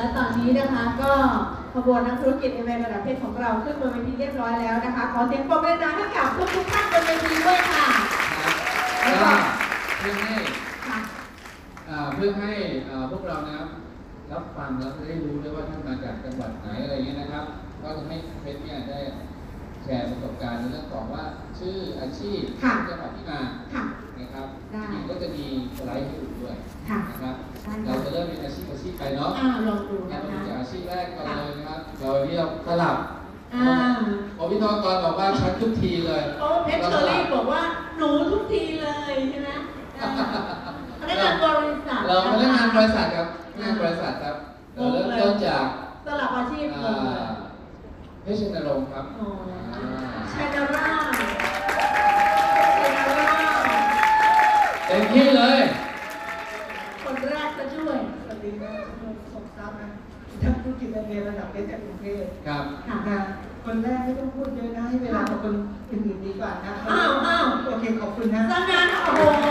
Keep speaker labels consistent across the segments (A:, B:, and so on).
A: และตอนนี้นะคะก็ขบวนนักธุรกิจเอเวนระดับประเทศของเราขึ้นบนเวทีเรียบร้อยแล้วนะคะ ขอเสียงปรบมือดังๆให้กับทุกทุกๆท่านบนเวทีด้วยค่ะ
B: ครับก็เพื่อให้
A: ค่ะ
B: อ่าเพื่อให้อ่าพวกเรานะครับรับฟังแล้วจะได้รู้ด้วยว่าท่านมาจากจังหวัดไหนอะไรอย่างเงี้ยนะครับ ก็จะให้เพชรเนี่ยได้แชร์ประสบการณ์ในเรื่องของว่าชื่ออาชีพ
A: ค่ะ
B: จังหวัดที่มา
A: ค่ะ
B: นะครับ
A: ได้
B: จริงๆก็จะมีสไลด์ให้ดูด้วย
A: ค่ะ
B: นะครับ
A: ได้ค่ะ
B: เราจะเริ่มเป็นอาชีพอาชีพไปเนาะ
A: อ่าลองดู
B: งั้
A: นะ
B: นเรา
A: คะ
B: ดูจากอาชีพแรกก่อนเลยนะครับ เราวันนี้เราสลับ
A: อ่า
B: พอพี่ทอกรบอกว่าชัดทุกทีเลย
A: โอ้เพชรเชอรี่บอกว่าหนูทุกทีเลยใช่ไหมอ่าพนักงานบริษัท
B: เราพนักงานบริษัทครับพนักงานบริษัทครับ เราเริ่มต้นจาก
A: สลับอาชีพ
B: อ่
A: เลยา
B: เพชรนรงค์ครับ
A: อ๋อ
B: อ่า
A: ชัยนารา
B: ที่เลย
A: คนแรกก็ช่วย
C: สวัสดีนะทุกคนสมทราบนะท่านผู้กิจการระดับประเทศกรุงเทพ
B: ครับ
A: ค่ะ
C: นะคนแรกไม่ต้องพูดเยอะนะให้เวลากับคนอื่นๆดีกว่านะ
A: อ้าวอ้าว
C: โอเคขอบคุณนะ
A: สังงานโอ้โห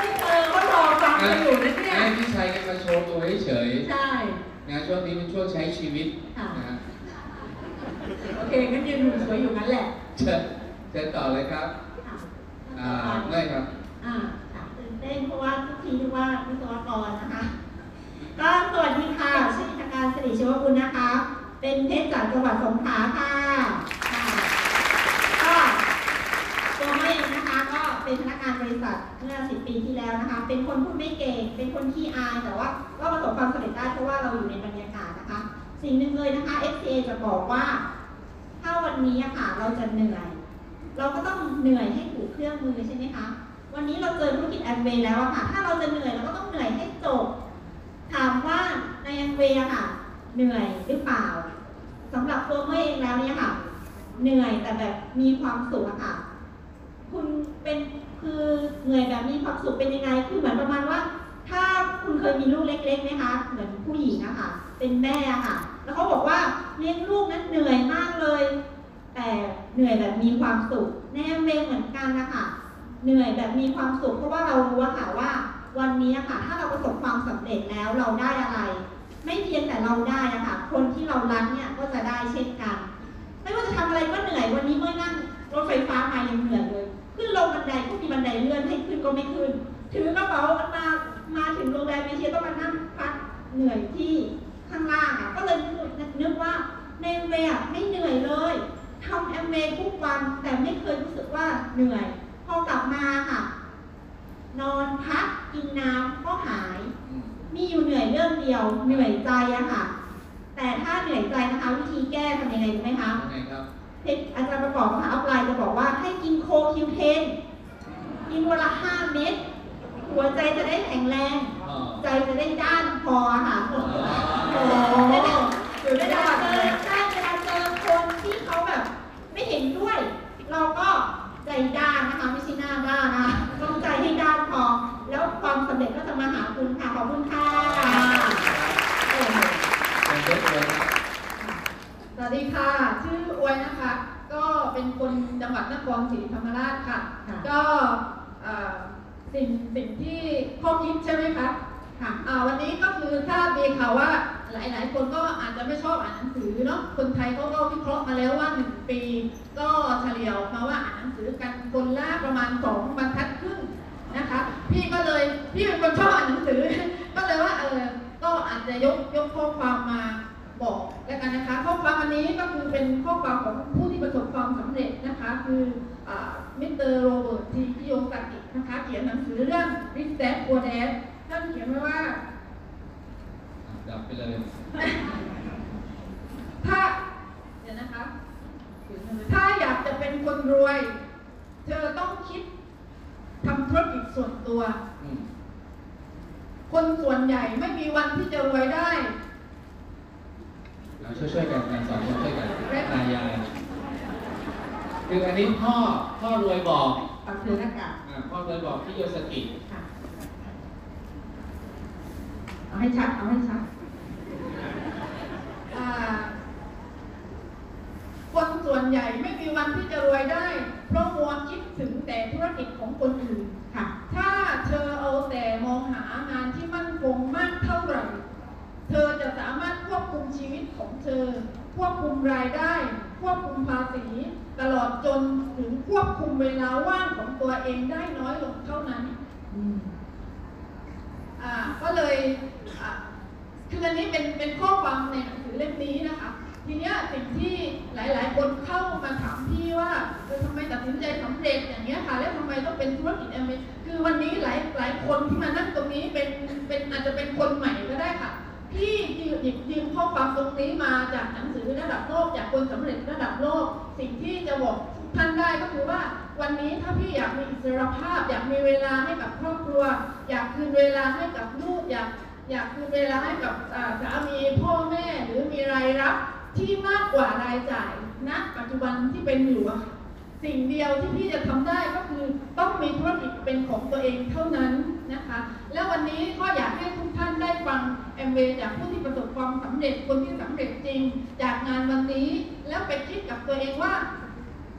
A: พี่เธอก็รอฟังกันอยู่นะเนี่ย
B: ให้พี่ชัยกันมาโชว์ตัวเฉย
A: ใช่
B: ๆนะช่วงนี้เป็นช่วงใช้ชีวิต
A: ค่ะ
B: นะฮะ
A: โอเคงั้นยืนดูสวยอยู่งั้นแหละ
B: เชิญเชิญต่อเลยครับ
A: ค่ะ
B: อ่าเมื่อยครับ
A: อ่าค่ะตื่น เต้นเพราะว่าทุกทีที่ว่าวิศวกรนะคะ ก็สวัสดีค่ะชื่อธการสิริชวกุลนะคะ เป็นเพชรจากจังหวัดสงขลาค่ะก็ตัวไม่เองนะคะก็เป็นพนักงานบริษัทเมื่อ10ปีที่แล้วนะคะ เป็นคนพูดไม่เก่ง เป็นคนขี้อายแต่ว่าก็ประสบความสำเร็จได้เพราะว่าเราอยู่ในบรรยากาศนะคะ สิ่งหนึ่งเลยนะคะ FCA จะบอกว่า ถ้าวันนี้ค่ะเราจะเหนื่อย เราก็ต้องเหนื่อยให้ถูกเครื่องมือใช่ไหมคะ วันนี้เราเจอธุรกิจแอมเวย์แล้วค่ะ ถ้าเราจะเหนื่อยเราก็ต้องเหนื่อยให้จบ ถามว่าในแอมเวย์ค่ะ เหนื่อยหรือเปล่าสำหรับตัวเมื่อเองแล้วเนี่ยค่ะ เหนื่อยแต่แบบมีความสุขอะค่ะ คุณเป็นคือเหนื่อยแบบมีความสุขเป็นยังไง คือเหมือนประมาณว่า ถ้าคุณเคยมีลูกเล็กๆไหมคะ เหมือนผู้หญิงอะค่ะ เป็นแม่อะค่ะ แล้วเขาบอกว่าเลี้ยงลูกนั้นเหนื่อยมากเลย แต่เหนื่อยแบบมีความสุขในแอมเวย์เหมือนกันนะคะ เหนื่อยแบบมีความสุขเพราะว่าเรารู้อะค่ะว่า วันนี้ค่ะถ้าเราประสบความสำเร็จแล้วเราได้อะไร ไม่เพียงแต่เราได้อะค่ะคนที่เรารักเนี่ยก็จะได้เช่นกัน ไม่ว่าจะทำอะไรก็เหนื่อยวันนี้เมื่อนั่งรถไฟฟ้ามายังเหนื่อยเลยขึ้นลงบันไดก็มีบันไดเลื่อนให้ขึ้นก็ไม่ขึ้น ถือกระเป๋ามามาถึงโรงแรมเอเชียต้องมานั่งพักเหนื่อยที่ข้างล่างอะก็เลยนึกว่าในแอมเวย์อะไม่เหนื่อยเลยทำแอมเวย์ทุกวันแต่ไม่เคยรู้สึกว่าเหนื่อย พอกลับมาค่ะ นอนพักกินน้ำก็หาย
B: อืม
A: มีอยู่เหนื่อยเรื่องเดียว เหนื่อยใจอะค่ะ แต่ถ้าเหนื่อยใจนะคะวิธีแก้ทำยังไงรู้ไหมคะ
B: ยังไงครับ
A: เพชรอาจารย์ประกอบมหาอัพไลน์จะบอกว่าให้กินโคคิวเทนกินวันละห้าเม็ดหัวใจจะได้แข็งแรง
B: อ๋อ
A: ใจจะได้ด้านพอค่ะ
B: อ๋อ
A: โอ้โหอยู่ได้ตลอดเลยใช่เวลาเจอคนที่เขาแบบ ไม่เห็นด้วย เราก็ ใจด้านนะคะไม่ใช่หน้าด้านนะคะต้องใจให้ด้านพอแล้วความสำเร็จก็จะมาหาคุณค่ะขอบคุณค่ะโอ้โห
B: เป็นเยอะเลยครับ
D: สวัสดีค่ะ ชื่ออวยนะคะ ก็เป็นคนจังหวัดนครศรีธรรมราชค่ะ
A: ค่ะ
D: ก็เอ่อสิ่งสิ่งที่ข้อคิดใช่ไหมคะ
A: ค่ะ
D: อ่าวันนี้ก็คือถ้ามีข่าวว่า หลาย ๆ คนก็อาจจะไม่ชอบอ่านหนังสือเนาะ คนไทยก็วิเคราะห์มาแล้วว่าหนึ่งปี ก็เฉลี่ยมาว่าอ่านหนังสือกันคนละประมาณสองบรรทัดครึ่งนะคะ พี่ก็เลยพี่เป็นคนชอบอ่านหนังสือ ก็เลยว่าเออ ก็อาจจะยกยกข้อความมาบอกแล้วกันนะคะ ข้อความอันนี้ก็คือเป็นข้อความของผู้ที่ประสบความสำเร็จนะคะ คือ Mr. Robert T. Kiyosaki นะคะ เขียนหนังสือเรื่อง Rich Dad Poor Dad ท่านเขียนไว้ว่า
B: ดับไปเลย
D: ถ้าเดี๋ยวนะคะ ถ้าอยากจะเป็นคนรวย เธอต้องคิดทำธุรกิจส่วนตัว
B: อืม
D: คนส่วนใหญ่ไม่มีวันที่จะรวยได้
B: เราช่วยๆกันกันสองคนช่วยกันตายายคืออันนี้พ่อพ่อรวยบอก
A: ปักถือหน้ากาก
B: อ่าพ่อรวยบอกพี่โยสกิ
A: ค่ะเอาให้ชัด เอาให้ชัด
D: อ่า คนส่วนใหญ่ไม่มีวันที่จะรวยได้ เพราะมัวคิดถึงแต่ธุรกิจของคนอื่น
A: ค่ะ
D: ถ้าเธอเอาแต่มองหางานที่มั่นคงมากเท่าไหร่ เธอจะสามารถควบคุมชีวิตของเธอ ควบคุมรายได้ ควบคุมภาษี ตลอดจนถึงควบคุมเวลาว่างของตัวเองได้น้อยลงเท่านั้น
E: อ่า
D: ก็เลย คืออันนี้เป็นเป็นข้อความในหนังสือเล่มนี้นะคะ ทีเนี้ยสิ่งที่หลายๆ คนเข้ามาถามพี่ว่าเออทำไมตัดสินใจสำเร็จอย่างเงี้ยค่ะ แล้วทำไมต้องเป็นธุรกิจแอมเบคือวันนี้หลายหลายคนที่มานั่งตรงนี้เป็นเป็นอาจจะเป็นคนใหม่ก็ได้ค่ะ พี่ยืมหยิบยืมข้อความตรงนี้มาจากหนังสือระดับโลกจากคนสำเร็จระดับโลก สิ่งที่จะบอกทุกท่านได้ก็คือว่าวันนี้ถ้าพี่อยากมีอิสรภาพ อยากมีเวลาให้กับครอบครัว อยากคืนเวลาให้กับลูกอยาก อยากคืนเวลาให้กับสามีพ่อแม่หรือมีรายรับที่มากกว่ารายจ่ายณปัจจุบันที่เป็นอยู่อะค่ะสิ่งเดียวที่พี่จะทำได้ก็คือต้องมีธุรกิจเป็นของตัวเองเท่านั้นนะคะ แล้ววันนี้ก็อยากให้ทุกท่านได้ฟังแอมเวจากผู้ที่ประสบความสำเร็จคนที่สำเร็จจริง จากงานวันนี้แล้วไปคิดกับตัวเองว่า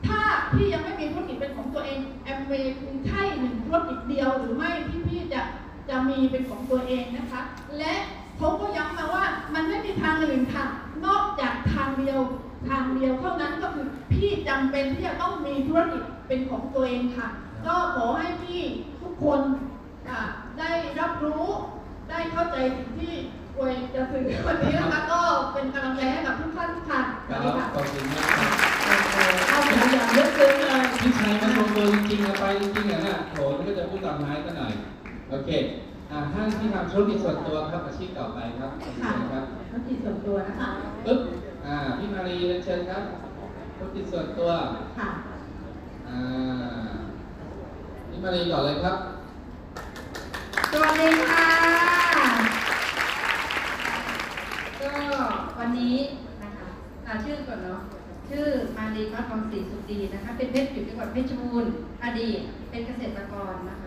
D: ถ้าพี่ยังไม่มีธุรกิจเป็นของตัวเองแอมเวย์คือใช่หนึ่งธุรกิจเดียวหรือไม่ที่พี่จะ จะมีเป็นของตัวเองนะคะ และเขาก็ย้ำมาว่ามันไม่มีทางอื่นค่ะ นอกจากทางเดียวทางเดียวเท่านั้นก็คือพี่จำเป็นที่จะต้องมีธุรกิจเป็นของตัวเองค่ะ ก็ขอให้พี่ทุกคนอ่าได้รับรู้ได้เข้าใจสิ่งที่อวยจะสื่อวันนี้นะคะก็เป็นกำลังใจให้กับทุกท่านค่ะส
B: ค
D: วั
B: รั
D: สดีค่ะ
B: บขอบคุณมากครับ
E: เข้าถึงอย่างลึกซึ้งเลย
B: พี่ชัยมาลงตัวจริงๆเอาไปจริงๆอะนะโหนี่ก็จะพูดตามท้ายกันหน่อย โอเคอ่าท่านที่ทำธุรกิจส่วนตัวครับอาชีพต่อไปครับเชิญครับ
A: ธุรกิจส่วนตัวนะคะ
B: ปึ๊บอ่าพี่มารีเรียนเชิญครับธุรกิจส่วนตัว
A: ค่ะ
B: อ่าพี่มารีก่อนเลยครับ
F: สวัสดีค่ะก็วันนี้นะคะอ่าชื่อก่อนเนาะชื่อมารีพัฒน์ทองศรีสุขดีนะคะ เป็นเพชรอยู่จังหวัดเพชรบูรณ์อดีตเป็นเกษตรกรนะคะ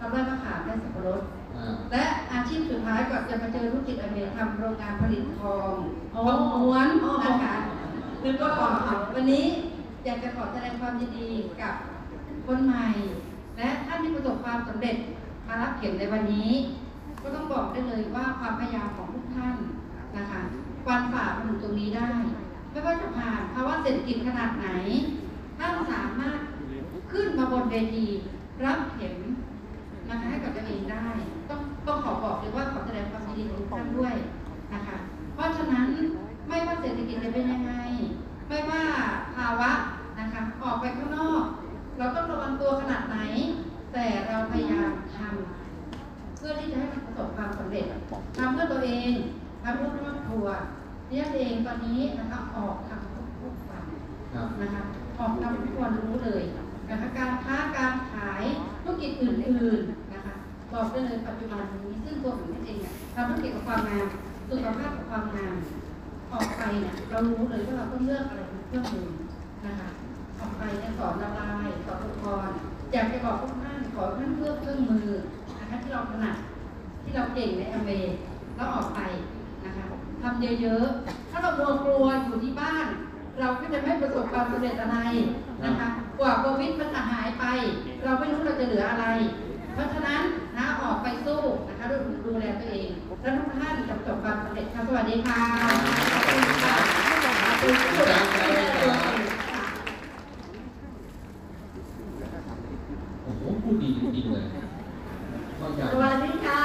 F: ทำไร่มะขามและสับปะรด
B: อ่า
F: และอาชีพสุดท้ายก่อนจะมาเจอธุรกิจอเมริกทำโรงงานผลิตทองทองม้วนนะคะ
A: นึกว่าก่อนค่ะ
F: วันนี้อยากจะขอแสดงความยินดีกับคนใหม่ และท่านที่ประสบความสำเร็จมารับเขียนในวันนี้ ก็ต้องบอกได้เลยว่าความพยายามของทุกท่านนะคะควันฝ่ามาถึงตรงนี้ได้ ไม่ว่าจะผ่านภาวะเศรษฐกิจขนาดไหนท่านสามารถขึ้นมาบนเวทีรับเข็ม นะคะให้กับตัวเองได้ ต้องต้องขอบอกเลยว่าขอแสดงความยินดีกับทุกท่านด้วยนะคะเพราะฉะนั้นไม่ว่าเศรษฐกิจจะเป็นยังไง ไม่ว่าภาวะนะคะออกไปข้างนอก เราต้องระวังตัวขนาดไหน แต่เราพยายามทำเพื่อที่จะให้มันประสบความสำเร็จทำเพื่อตัวเองทำเพื่อครอบครัวเนี่ยเองตอนนี้นะคะออกทำทุกๆวันนะคะออกทำทุกวันรู้เลยนะคะการค้าการขาย ธุรกิจอื่นๆนะคะบอกได้เลยปัจจุบันนี้ซึ่งตัวผมเองเนี่ยทำธุรกิจกับความงามสุขภาพกับความงามออกไปเนี่ยเรารู้เลยว่าเราต้องเลือกอะไรเป็นเครื่องมือนะคะออกไปเนี่ยสอนละลายสอนอุปกรณ์อยากจะบอกทุกท่านขอท่านเลือกเครื่องมือนะคะที่เราถนัดที่เราเก่งในอเมริแล้วออกไปนะคะทำเยอะๆ ถ้าเรากลัวกลัวอยู่ที่บ้าน เราก็จะไม่ประสบความสำเร็จอะไรนะคะ กว่าโควิดมันจะหายไป เราไม่รู้เราจะเหลืออะไร เพราะฉะนั้นนะออกไปสู้นะคะดูดูแลตัวเองแล้วทุกท่านจะประสบความสำเร็จค่ะสวัสดีค่ะ
B: ขอบคุณครับขอบคุณครับโอ้โหพูดดีจริงๆเลยเข้าใจ
A: สวัสดีค่ะ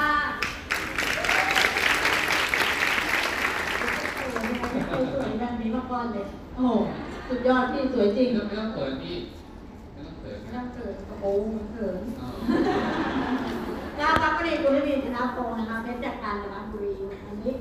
A: สวยแบบนี้มาก่อนเลย โอ้โหสุดยอดพี่สวยจริง
B: ไม่ต้องไม่ต้องเปิดพี่ไม่ต้องเปิด
A: ไม่ต้องเขินโอ้โหเขิน
B: อ๋อ
A: ยาตักรีคุณวินชนะโพงนะคะเป็นจากการจังหวัดบุรีอันนี้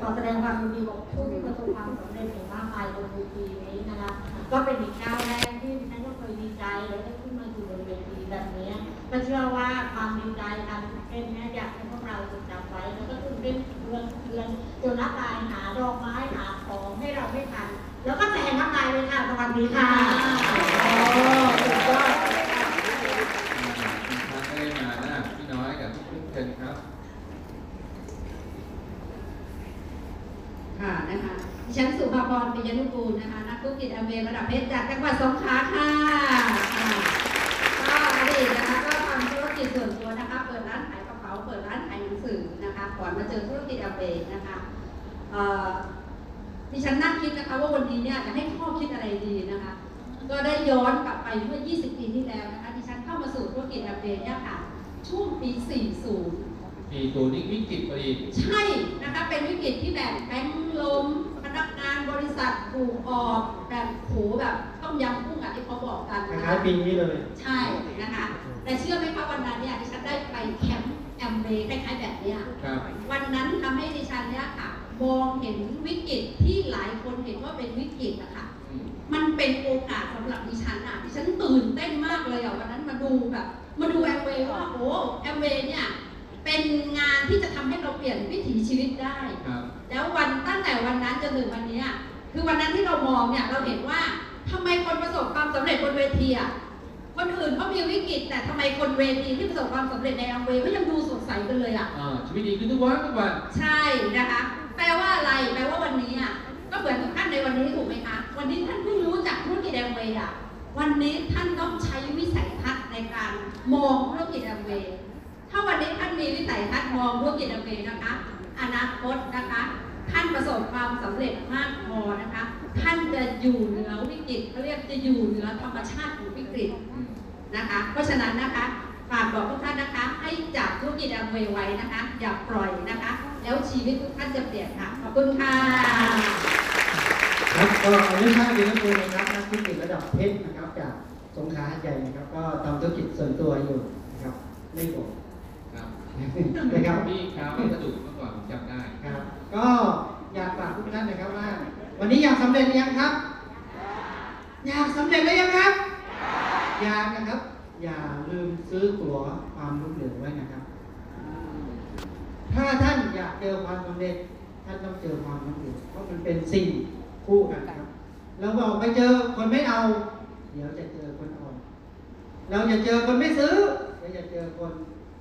A: ขอแสดงความยินดีกับผู้ที่ประสบความสำเร็จอย่างมากมายบนเวทีนี้นะคะ ก็เป็นอีกก้าวแรกที่ดิฉันก็เคยดีใจแล้วได้ขึ้นมาอยู่บนเวทีแบบนี้ก็เชื่อว่าความดีใจการเป็นเนี่ยอยากให้พวกเราจดจำไว้ แล้วก็ตื่นเต้นเรือนเรือนจนนับตายหาดอกไม้หาของให้เราไม่ทัน แล้วก็แสงน้ำลายเลยค่ะสวัสดีค่ะโอ้สุดยอด
B: คุณพักไม่ได้มานะพี่น้อยกับพี่ปุ๊กเชิญครับ
F: ค่ะนะคะดิฉันสุภาพรปิยนุกูลนะคะ นักธุรกิจอเมริระดับเพชรจากจังหวัดสงขลาค่ะค่ะก็อดีตนะคะก็ทำธุรกิจส่วนตัวนะคะ เปิดร้านขายกระเป๋า เปิดร้านขายหนังสือนะคะ ก่อนมาเจอธุรกิจอเมรินะคะ พ
G: เอ่อดิฉันนั่งคิดนะคะว่าวันนี้เนี่ยจะให้ข้อคิดอะไรดีนะคะ ก็ได้ย้อนกลับไปเมื่อ 20 ปีที่แล้วนะคะดิฉันเข้ามา สู่ธุรกิจแอปเดเนี่ยค่ะ ช่วงปี 40
B: ปีตัวนี้วิกฤตพอดี
G: ใช่นะคะ เป็นวิกฤตที่แบบแบงค์ล้มพนักงานบริษัทถูกออกแบบโหแบบต้มยำกุ้งอะที่เขาบอกกัน
C: ค
G: นะ
C: ล้าย
G: คะ
C: ๆปีนี้เลย
G: ใช่นะคะแต่เชื่อไหมคะวันนั้นเนี่ยดิฉันได้ไปแคมป์แอมเบย์คล้ายๆแบบเนี้ย
B: ครับ
G: วันนั้นทำให้ดิฉันเนี่ยค่ะมองเห็นวิกฤตที่หลายคนเห็นว่าเป็นวิกฤตอะค่ะ
B: อืม
G: มันเป็นโอกาสสำหรับดิฉันอะดิฉันตื่นเต้นมากเลยอะวันนั้นมาดูแบบ มาดูแอมเวย์ว่าโอ้แอมเวย์เนี่ยเป็นงานที่จะทำให้เราเปลี่ยนวิถีชีวิตได้
B: ครับ
G: แล้ววันตั้งแต่วันนั้นจนถึงวันเนี้ยคือวันนั้นที่เรามองเนี่ยเราเห็นว่าทำไมคนประสบความสำเร็จบนเวทีอะคนอื่นเขามีวิกฤตแต่ทำไมคนเวทีที่ประสบความสำเร็จในแอมเวย์เขายังดูสดใสกันเลยอะ
B: อ่าชีวิตดีขึ้นทุกวันทุกวัน
G: ใช่นะคะ แปลว่าอะไรแปลว่าวันนี้อะก็เหมือนทุกท่านในวันนี้ถูกไหมคะวันนี้ท่านเพิ่งรู้จักธุรกิจแอมเวย์อะ วันนี้ท่านต้องใช้วิสัยทัศน์ในการมองธุรกิจแอมเวย์ถ้าวันนี้ท่านมีวิสัยทัศน์มองธุรกิจแอมเวย์นะคะ อนาคตนะคะ ท่านประสบความสำเร็จมากพอนะคะ ท่านจะอยู่เหนือวิกฤตเขาเรียกจะอยู่เหนือธรรมชาติของวิกฤตนะคะ เพราะฉะนั้นนะคะฝากบอกทุกท่านนะคะ ให้จับธุรกิจแอมเวย์ไว้นะคะ อย่าปล่อยนะคะ แล้วชีวิตทุกท่านจะเปลี่ยนค่ะขอบคุณค่ะ
C: ครับก็อนุชาติดีนักบุญนะครับนักธุรกิจระดับเพชรนะครับ จากสงขลาใหญ่นะครับ ก็ทำธุรกิจส่วนตัวอยู่นะครับไม่บอก
B: ครับ
C: นะครับ
B: พี่ค้าวัสดุเมื่อก่อนจำได้
C: ครับ ก็อยากฝากทุกท่านนะครับว่า วันนี้อยากสำเร็จหรือยังครับ อยากสำเร็จหรือยังครับ อยากนะครับ อย่าลืมซื้อตั๋วความรุ่งเรืองไว้นะครับ ถ้าท่านอยากเจอความสำเร็จ ท่านต้องเจอความรุ่งเรืองเพราะมันเป็นสิ่ง คู่กันครับเราบอกไปเจอคนไม่เอา เดี๋ยวจะเจอคนอ่อน เราจะเจอคนไม่ซื้อเดี๋ยวจะเจอคน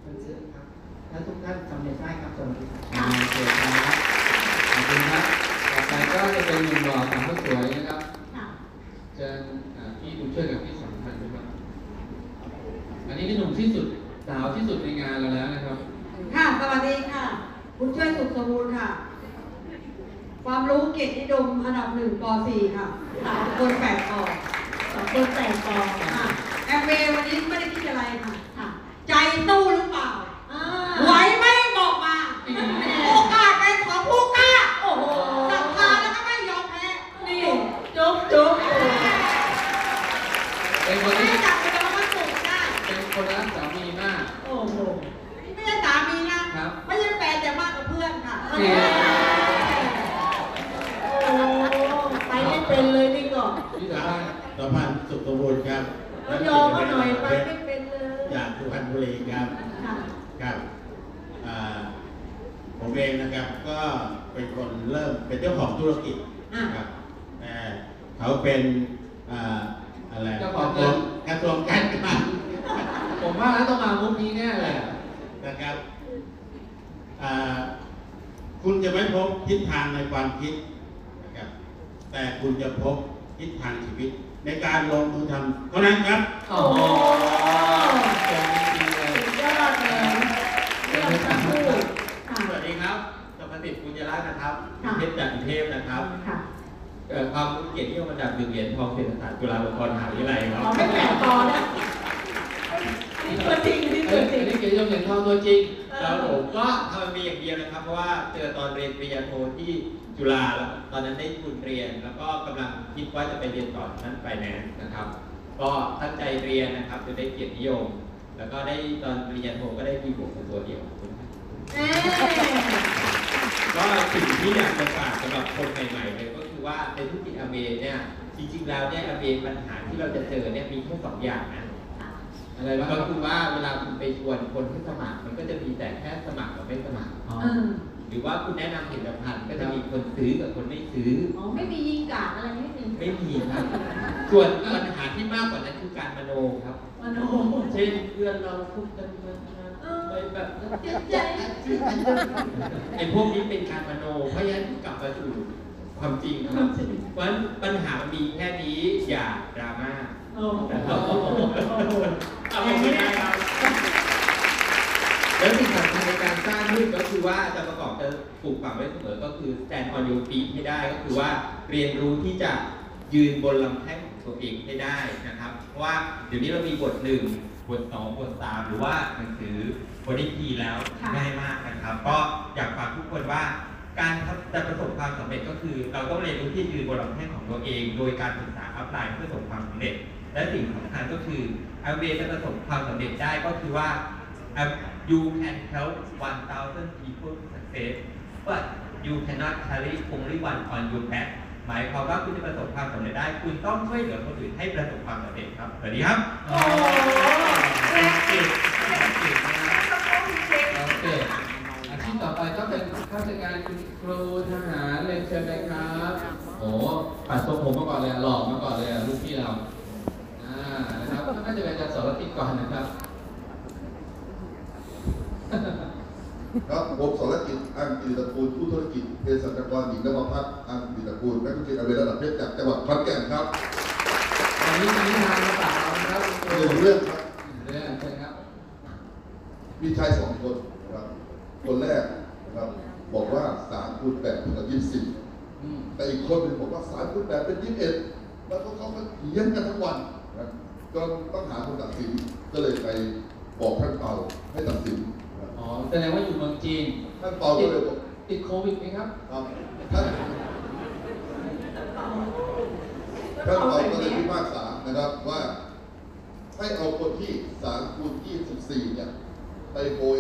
C: คนซื้อครับ แล้วทุกท่านสำเร็จได้ครับสวัสดีครับ
B: อ่าโอเคครับขอบคุณครับต่อไปก็จะเป็นหนุ่มหล่อสาวสวยนะครับ
G: ค่ะ
B: เชิญอ่าพี่บุญช่วยกับพี่สำคัญนะครับอันนี้คือหนุ่มที่สุดสาวที่สุดในงานเราแล้วนะครับ
H: ค่ะสวัสดีค่ะ คุณช่วยสุขสมบูรณ์ค่ะ ความรู้เกียรตินิยมอันดับหนึ่งป .4 ค่ะสามคนแปดกอ
A: สองคนแต่งกอง
H: ค่ะ
A: ค่ะ
H: แอมเบย์วันนี้ไม่ได้คิดอะไรค่ะ
A: ค่ะ
H: ใจสู้หรือเปล่า
A: อ่า
H: ไหวไหมบอกมา โอกาสเป็นของผู้กล้า
A: โอ้โห
H: ศรัทธาแล้วก็ไม่ยอมแพ้
A: นี่จุ๊บจุ๊บ
B: เป็นคน
H: ไม่
B: ที่
H: ได้จับเป็นแล้วก็สูงได้
B: เป็นคนรักสามีมาก
A: โอ้โห
H: นี่ไม่ใช่สามีนะ
B: ครับ
H: ไม่ใช่แฟนแต่มากกว่าเพื่อนค่ะ
B: เสีย
A: โอ้ไปไม่เป็นเลยนี่ก็
B: พี่
I: ค
B: สา
I: รับ
B: ว
I: สั มพันธ์สุขสมบูรณ์ครับ
A: เอายอมก็หน่อยไปไม่เป็นเลย
I: จากสุพรรณบุรีครับ
A: ค่ะ
I: ครับอ่าผมเองนะครับก็เป็นคนเริ่มเป็นเจ้าของธุรกิจนะครับแต่เขาเป็นอ่าอะไร
B: เจ้าของเงิน
I: กระทรวงการคลัง
B: ผมว่าแล้วต้องมามุกนี้แน่เลยอะ
I: นะครับอ่าคุณจะไม่พบทิศทางในความคิดนะครับแต่คุณจะพบทิศทางชีวิต ในการลงมือทำเท่านั้นครับ
B: โอ้โหเก่งจริงๆเลย
A: สุดยอดเลยเรื่องทั้งคู่ค่ะ
J: สวัสดีครับสมติปุญญรัตน์นะครับ
A: ค่ะ
J: เพชรจากกรุงเทพนะครับ
A: ค่ะ
J: เอ่อความรู้เกียรตินิยมอันดับหนึ่งเหรียญทองเศรษฐศาสตร์จุฬาลงกรณ์มหาวิทยาลัยครับ
A: เราไม่แต่งกองนะนี่ตัวจริงนี่
B: เอ้
A: ตัวยจริ
B: อั
A: ง
B: นนี้เกียรติยศเหรียญทองตัวจริง
J: แล้วผมก็ทำมีอย่างเดียวนะครับ เพราะว่าเจอตอนเรียนปริญญาโทที่จุฬาแล้วตอนนั้นได้ทุนเรียน แล้วก็กำลังคิดว่าจะไปเรียนต่อชั้นไฟแนนซ์นะครับ ก็ตั้งใจเรียนนะครับจะได้เกียรตินิยม แล้วก็ได้ตอนปริญญาโทก็ได้ดีบวกตัวเดียวขอบคุณครับ
A: เอ๊ะ
J: ก็สิ่งที่อยากจะฝากสำหรับคนใหม่ๆเลยก็คือว่าในธุรกิจอเมเนี่ยจริงๆแล้วเนี่ยอเมปัญหาที่เราจะเจอเนี่ยมีแค่สองอย่างนะ
B: อะไรบ้าง
J: ก็คือว่าเวลาคุณไปชวนคนให้สมัคร มันก็จะมีแต่แค่สมัครกับไม่สมัคร
B: อ๋อ
A: เออ
J: หรือว่าคุณแนะนำผลิตภัณฑ์ก็จะมีคนซื้อกับคนไม่ซื้อ
A: อ๋อไม่มียิงกาดอะไรไม่มี
J: ไม่มีครับ ส่วนปัญหาที่มากกว่านั้นคือการมโนครับ
A: มโน
J: เช่นเพื่อนเราพูดกันมาไปแบบ
A: เจ็บใจ
J: ไอ้พวกนี้เป็นการมโน เพราะฉะนั้นกลับมาสู่ความจริงครับเพราะฉะนั้นปัญหามันมีแค่นี้อย่าดราม่า
A: โอ้โห
J: นะครับ
A: โอ้โห
J: เอาไปไม่ได้ครับแล้วสิ่งสำคัญในการสร้างขึ้นก็คือว่าอาจารย์ประกอบจะปลูกฝังไว้เสมอก็คือ stand on your feet ให้ได้ก็คือว่าเรียนรู้ที่จะยืนบนลำแข้งของตัวเองให้ได้นะครับ เพราะว่าเดี๋ยวนี้เรามีบทหนึ่งบทสองบทสามหรือว่าหนังสือบทที่ทีแล้ว
G: ค่ะ
J: ง่ายมากนะครับ ก็อยากฝากทุกคนว่าการจะประสบความสำเร็จก็คือ เราต้องเรียนรู้ที่ยืนบนลำแข้งของตัวเอง โดยการศึกษาอัพไลน์เพื่อประสบความสำเร็จ และสิ่งสำคัญก็คืออาเวจะประสบความสำเร็จได้ก็คือว่า Um, you can help 1,000 people to success but you cannot carry only one on your back หมายความว่าคุณจะประสบความสำเร็จได้ คุณต้องช่วยเหลือคนอื่นให้ประสบความสำเร็จครับสวัสดีครับ
B: โอ้เก่งเก่งนะครับโอเคอาชีพต่อไปก็เป็นข้าราชการคุณครูทหารเรียนเชิญเลยครับโอ้ปัดทรงผมมาก่อนเลยอะหลอกมาก่อนเลยอะลูกพี่เราอ่านะครับ ก็น่าจะเป็นอาจารย์สรติก่อนนะครับ
K: ครับผมสรกิจอังกิตระกูลผู้ธุรกิจเภสัชกรหญิงนวพัฒน์อังกิตระกูลนักธุรกิจอเมริระดับเพชรจากจังหวัดขอนแก่นครับ
B: วันนี้มีนิทานมาฝากเรานะครับคุณค
K: ห
B: รู
K: นึ่งเรื่องครับ
B: เรื่องเชิญครับ
K: มีชายสองคนนะครับ คนแรกนะครับบอกว่าสามคูณแปดเท่ากับยี่สิบสี่
B: อืม
K: แต่อีกคนหนึ่งบอกว่าสามคูณแปดเป็นยี่สิบเอ็ดแล้วก็เขาก็เถียงกันทั้งวัน นะครับจนต้องหาคนตัดสินก็เลยไปบอกท่านเปาให้ตัดสินนะครับ
B: อ๋อแสดงว่าอยู่เมืองจีน
K: ท่านเปาก็เลยบอก
B: ติดโควิดไหมครับ
K: ครับท่านท่านเปาก็เลยพิพากษานะครับว่าให้เอาคนที่สามคูณยี่สิบสี่เนี่ยไปโบย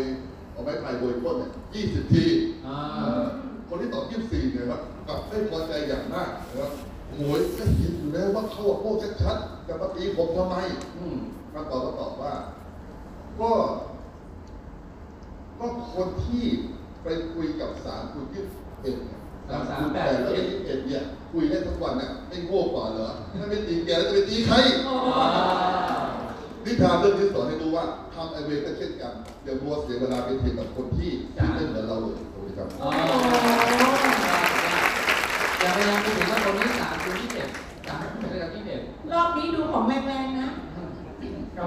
K: เอาไม้พายโบยก้นเนี่ยยี่สิบที
B: อ่า
K: เอ่อคนที่ตอบยี่สิบสี่เนี่ยครับกลับไม่พอใจอย่างมากนะครับ โหยก็เห็นอยู่แล้วว่าเขาโง่ชัดๆจะมาตีผมทำไม
B: อืม
K: ท่านเปาก็ตอบว่า ก็ก็คนที่ไปคุยกับสามคูณยี่สิบเอ็ดเนี่ยสามคูณแปดแล้วก็ยี่สิบเอ็ดเนี่ยคุยได้ทั้งวันเนี่ยไม่โง่กว่าเหรอถ้าไม่ตีแกแล้วจะไปตีใคร
B: อ่า
K: นิทานเรื่องนี้สอนให้รู้ว่าทำไอเวก็เช่นกันอย่ามัวเสียเวลาไปเถียงกับคนที่ที่ไม่เหมือนเราเลยสวัสดีครับ
B: อ๋ออย่าพยายามไปถึงว่าคนนี้สามคนที่เจ็ดสามเป็นระดับที่เจ็ด
A: รอบนี้ดูของแรงๆนะ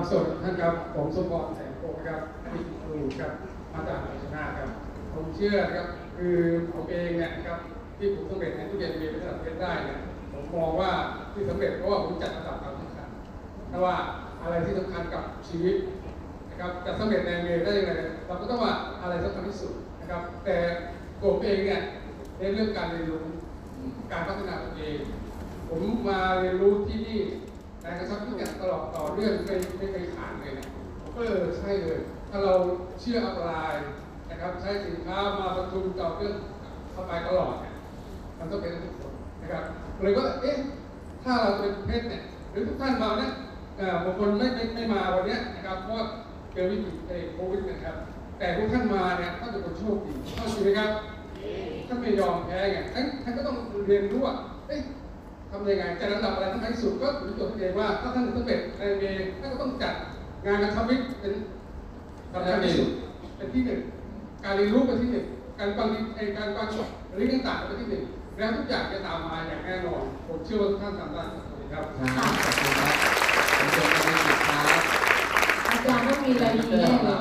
L: ครับสวัสดีท่านครับผมสมบัติแสงโกครับอดีตครูครับมาจากอาชนาครับ ผมเชื่อครับคือผมเองเนี่ยครับที่ผมสำเร็จในทุกเรียนมีระดับเพชรได้เนี่ยผมมองว่าที่สำเร็จเพราะว่าผมจัดระดับความสำคัญถ้าว่าอะไรที่สำคัญกับชีวิตนะครับจะสำเร็จในเมได้ยังไงเราก็ต้องว่าอะไรสำคัญที่สุดนะครับ แต่ผมเองเนี่ยในเรื่องการเรียนรู้การพัฒนาตัวเอง ผมมาเรียนรู้ที่นี่ ในกระชับพิกัดตลอดต่อเนื่องไม่ไม่เคยขาดเลยนะผมก็เออใช่เลย ถ้าเราเชื่ออัปไลน์นะครับใช้สินค้ามาประชุมต่อเรื่องเข้าไปตลอดเนี่ยมันต้องเป็นทุกคนนะครับเลยก็เอ๊ะถ้าเราเป็นเพชรเนี่ยหรือทุกท่านมาเนี่ยเอ่อบางคนไม่ไม่ไม่มาวันเนี้ยนะครับเพราะว่าเกิดวิกฤตไอ้โควิดนะครับ แต่ทุกท่านมาเนี่ยท่านเป็นคนโชคดีเข้าใจไหมครับท่านไม่ยอมแพ้ไงท่านท่านก็ต้องเรียนรู้ว่าเอ๊ะ ทำยังไงจะระดับอะไรทั้งที่สุดก็ถือตัวเองว่าถ้าท่านสำเร็จในเมย์ท่านก็ต้องจัดงานกระทำวิทย์เป็นสำคัญที่สุดเป็นที่หนึ่งการเรียนรู้เป็นที่หนึ่งการฟังไอการฟังเรื่องต่างๆเป็นที่หนึ่งแล้วทุกอย่างจะตามมาอย่างแน่นอนผมเชื่อว่าทุกท่านทำได้สวัสดีครับ
B: ครับขอบคุณครับผมเชิญไปในสุดท้าย
A: อาจารย์ต้องมีอะไรดีแน่เลย
B: เรา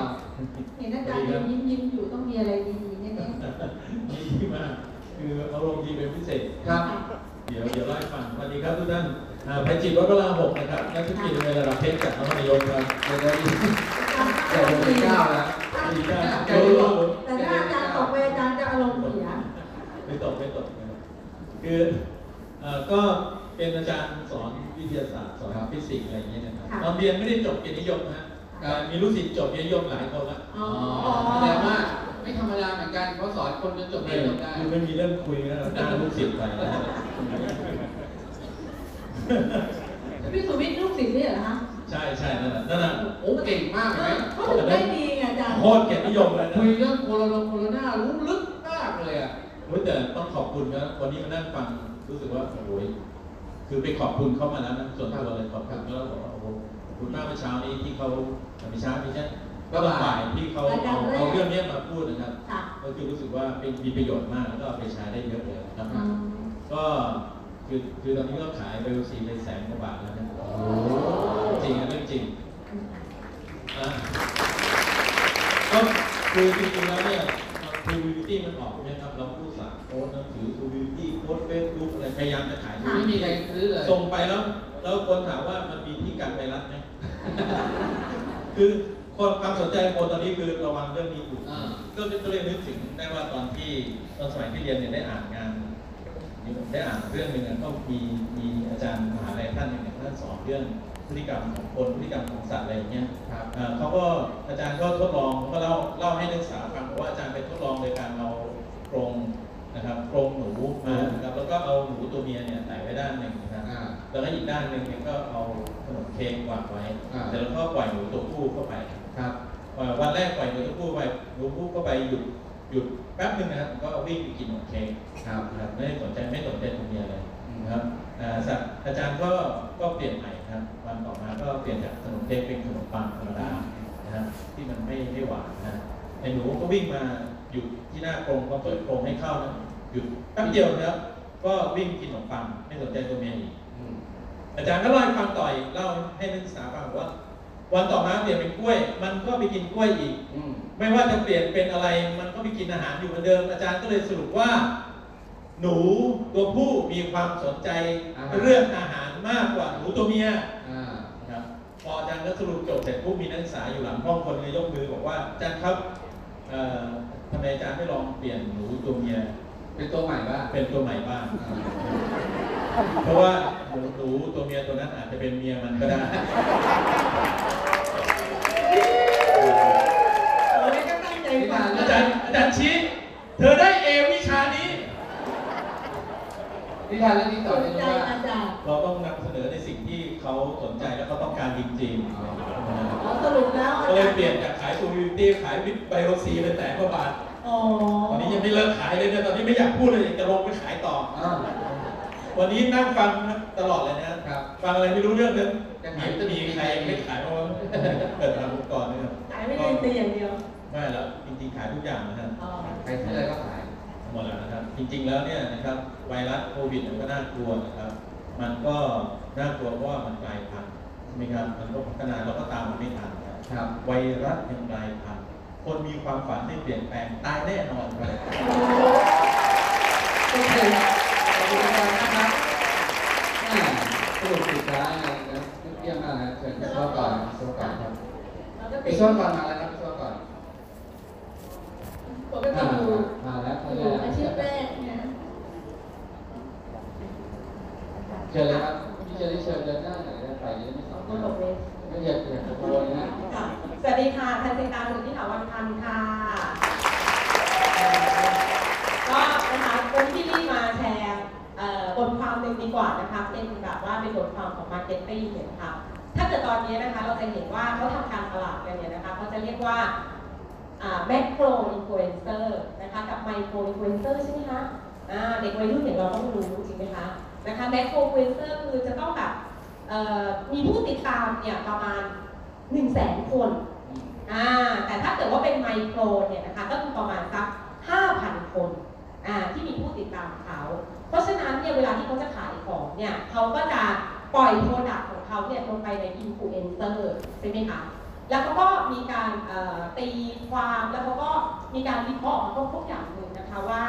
A: เห็นอาจารย์ยิ้มยิ้มๆอยู่ต้องมีอะไรดีๆแน่
M: ดีมากคืออารมณ์ดีเป็นพิเศษ
B: ครับ
M: เดี๋ยวเดี๋ยวเล่าให้ฟังสวัสดีครับทุกท่านอ่าแพนจิตวัดพระรามหกนะครับนักธุรกิจในระดับเพชรจากนครนายกครับ
B: เดี๋ยวเดี๋ยว
A: ๆ
B: เดี๋ยวผมเป็นเก้าแล้ว
M: ดีครับ
B: ใจดี
A: แต่ถ้าอาจารย์ตกไปอาจารย์จะอารมณ์เสีย
M: ไม่ตกไม่ตกนะครับคือเอ่อก็เป็นอาจารย์สอนวิทยาศาสตร์สอนฟิสิกส์อะไรอย่างเงี้ยนะครับ
A: ค่ะ
M: ตอนเรียนไม่ได้จบเกียรตินิยมนะฮะแต่มีลูกศิษย์จบเกียรตินิยมหลายคนละ
A: อ๋อ
B: แสดงว่า ไม่ธรรมดาเหมือนกันเพราะสอนคนจนจบเรียนจบได้
M: คือไม่มีเรื่องคุยนะหน้าลูกศิษย์ไปนะฮะ
A: พี่สุวิทย์ลูกศิษย์นี่เหรอฮะ
M: ใช่ใช่นั่นแหละนั่นแหละ
B: โอ้เก่งมากเห็นไหม
A: เขาถึงได้ดีไงอาจารย์
M: โคตรเกียรตินิยมเลยนะ
B: คุยเรื่องโคโรนาโคโรนารู้ลึกมากเลยอะ
M: เฮ้ยแต่ต้องขอบคุณนะวันนี้มานั่งฟังรู้สึกว่าโอ้ยคือไปขอบคุณเขามาแล้วนะส่วนตัวเลยขอบคุณแล้วบอกว่าโอ้โหขอบคุณมากเมื่อเช้านี้ที่เขาไม่เช้าไม่ใช่ ก็บ่ายที่เขาเอาเอาเรื่องเนี้ยมาพูดนะครับ
A: ค่ะ
M: ก็คือรู้สึกว่าเป็นมีประโยชน์มากแล้วก็เอาไปใช้ได้เยอะเลยนะครับ
A: อืม
M: ก็คือคือตอนนี้ก็ขายเบลซีไปแสนกว่าบาทแล้วนะจริงนะเรื่องจริงอะก็คือจริงๆแล้วเนี่ยทวิวิตี้มันออกใช่ไหมครับเราพูดสามโค้ดหนังสือทวิวิตี้โค้ดเฟซบุ๊กอะไรพยายามจะขาย
B: ไม่มีใครซื้อเลย
M: ส่งไปแล้ว แล้วคนถามว่ามันมีที่กันไวรัสไหม คือ คนความสนใจคนตอนนี้คือระวังเรื่องนี้อยู่
B: อ่า
M: ก็ก็เลยนึกถึงได้ว่าตอนที่ตอนสมัยที่เรียนเนี่ยได้อ่านงานได้อ่านเรื่องหนึ่งอะก็มีมีอาจารย์มหาลัยท่านหนึ่งเนี่ยท่านสอนเรื่องพฤติกรรมของคนพฤติกรรมของสัตว์อะไรอย่างเงี้ย
B: ครับ
M: เอ่อเขาก็อาจารย์ก็ทดลองก็เล่าเล่าให้นักศึกษาฟังบอกว่าอาจารย์ไปทดลองโดยการเอากรงนะครับกรงหนูมานะครับแล้วก็เอาหนูตัวเมียเนี่ยใส่ไว้ด้านหนึ่งนะครับ
B: อ่า
M: แล้วก็อีกด้านหนึ่งเนี่ยก็เอาขนมเค้กวางไว้
B: อ่า
M: เสร็จแล้วก็ปล่อยหนูตัวผู้เข้าไป
B: ครับ
M: เอ่อวันแรกปล่อยหนูตัวผู้ไปหนูผู้เข้าไปหยุดหยุดแป๊บหนึงนะครับก็วิ่งไปกินขนมเค้ก
B: ครับ
M: นะครับไม่ได้สนใจไม่สนใจตัวเมียเลยนะครับอ่าสัตว์อาจารย์ก็ก็เปลี่ยนใหม่ครับวันต่อมาก็เปลี่ยนจากขนมเค้กเป็นขนมปังธรรมดานะครับที่มันไม่ไม่หวานนะไอ้หนูก็วิ่งมาหยุดที่หน้ากรงก็เปิดกรงให้เข้านะหยุดแป๊บเดียวนะครับก็วิ่งกินขนมปังไม่สนใจตัวเมียอีก
B: อืม
M: อาจารย์ก็เล่าให้ฟังต่อยเล่าให้นักศึกษาฟังบอกว่า วันต่อมาเปลี่ยนเป็นกล้วย มันก็ไปกินกล้วยอีก
B: อืม
M: ไม่ว่าจะเปลี่ยนเป็นอะไร มันก็ไปกินอาหารอยู่เหมือนเดิม อาจารย์ก็เลยสรุปว่า หนูตัวผู้มีความสนใจ
B: อาหาร
M: เรื่องอาหารมากกว่าหนูตัวเมีย
B: อ่า
M: นะครับพออาจารย์ก็สรุปจบเสร็จปุ๊บมีนักศึกษาอยู่หลังห้องคนเลยยกมือบอกว่าอาจารย์ครับเอ่อทำไมอาจารย์ไม่ลองเปลี่ยนหนูตัวเมีย
B: เป็นตัวใหม่บ้าง
M: เป็นตัวใหม่บ้าง
B: อ่า
M: เพราะว่าหนูหนูตัวเมียตัวนั้นอาจจะเป็นเมียมันก็ได้
N: เราไม่ก็ตั้งใจฟัง
M: อาจารย์อาจารย์ชี้ เธอได้เอวิชานี้
B: นิทานเรื่องนี้ส
N: ส
B: อน
N: น
B: ให้
N: ใจ
B: รู้ว่า
N: อาจารย์
M: เราต้องนำเสนอในสิ่งที่เขาสนใจและเขาต้องการจริง
B: อ๋อ
M: ๆ
N: อ๋อสรุปแล้วอา
M: ก็เล
N: จายรย์
M: เปลี่ยนจากขายซูวิตี้ขายวิตไบโอซีเป็นแต่กว่าบาท
N: อ๋อ
M: ตอนนี้ยังไม่เลิกขายเลยนะตอนนี้ไม่อยากพูดเลยอยากจะลงไปขายต่อ
B: อ้าว
M: วันนี้นั่งฟังตลอดเลยนะครับ ฟังอะไรไม่รู้เรื่องเลย
B: จะ
M: มี
B: ขายจะมี
M: มีใครไม่ขายเพราะว่าเปิดทางองค์กรนะครับ
N: ขายไม่ได้ตีอย่างเดียว
M: ไม่แล้วจริงๆขายทุกอย่างนะครับ
N: อ๋อ
B: ใครซื้ออะไรก็ขาย
M: หมดแล้วนะครับจริง ๆแล้วเนี่ยนะครับไวรัสโควิดมันก็น่ากลัวนะครับ มันก็น่ากลัวเพราะว่ามันกลายพันธุ์ใช่ไหมครับมันก็พัฒนาเราก็ตามมันไม่ทันนะครับ
B: ครับ
M: ไวรัสยังกลายพันธุ์ คนมีความฝันไม่เปลี่ยนแปลงตายแน่นอนครับ
B: โอเคขอบคุณอาจารย์นะครับแม่สรุปสุดท้ายนะเยี่ยมมากนะเชิญวิศวกรวิศวกรครับ
N: แล้วก็
B: วิ
N: ติด
B: ศวกรมาแล้วครับวิศวกร
N: ปกติอยู่
B: มาแล้ว
N: อ
B: มา
N: ยู่
B: แล้ว
N: อาชีพแรกนะ
B: เชิญเลยครับพี่เชิญเชิญเดินหน้าหน่อยได้ไปจะไม่สอง
N: คนหลบเวร
B: ไม่อยากอยากตะโกนนะ
O: ค่ะ สวัสดีค่ะทันเซตาสุทธิถาวรพันธ์ค่ะ ก็นะคะวันที่นี่มาแชร์บทความหนึ่งดีกว่านะคะ เป็นแบบว่าเป็นบทความของ Marketing เนี่ยนะคะถ้าเกิดตอนนี้นะคะเราจะเห็นว่าเขาทำการตลาดกันเนี่ยนะคะเขาจะเรียกว่าแม c โ o อินฟลูเอนเซอร์นะคะกับ micro influencer ใช่ไหมคะเด็กวัยรุ่นอย่างเราต้องรู้จริงไหมคะนะคะแม c โ o อินฟลูเอนเซอร์คือจะต้องแบบมีผู้ติดตามเนี่ยประมาณ1 0 0 0 0แสนคน อ่าแต่ถ้าเกิดว่าเป็นไมโครเนี่ยนะคะก็คือประมาณสัก5,000 คนอ่าที่มีผู้ติดตามเขา เพราะฉะนั้นเนี่ยเวลาที่เขาจะขายของเนี่ยเขาก็จะปล่อย product ของเขาเนี่ยลงไปในอินฟลูเอนเซอร์ใช่ไหมคะแล้วเขาก็มีการตีความแล้วเขาก็มีการวิเคราะห์ออกมาพวกอย่างหนึ่งนะคะว่า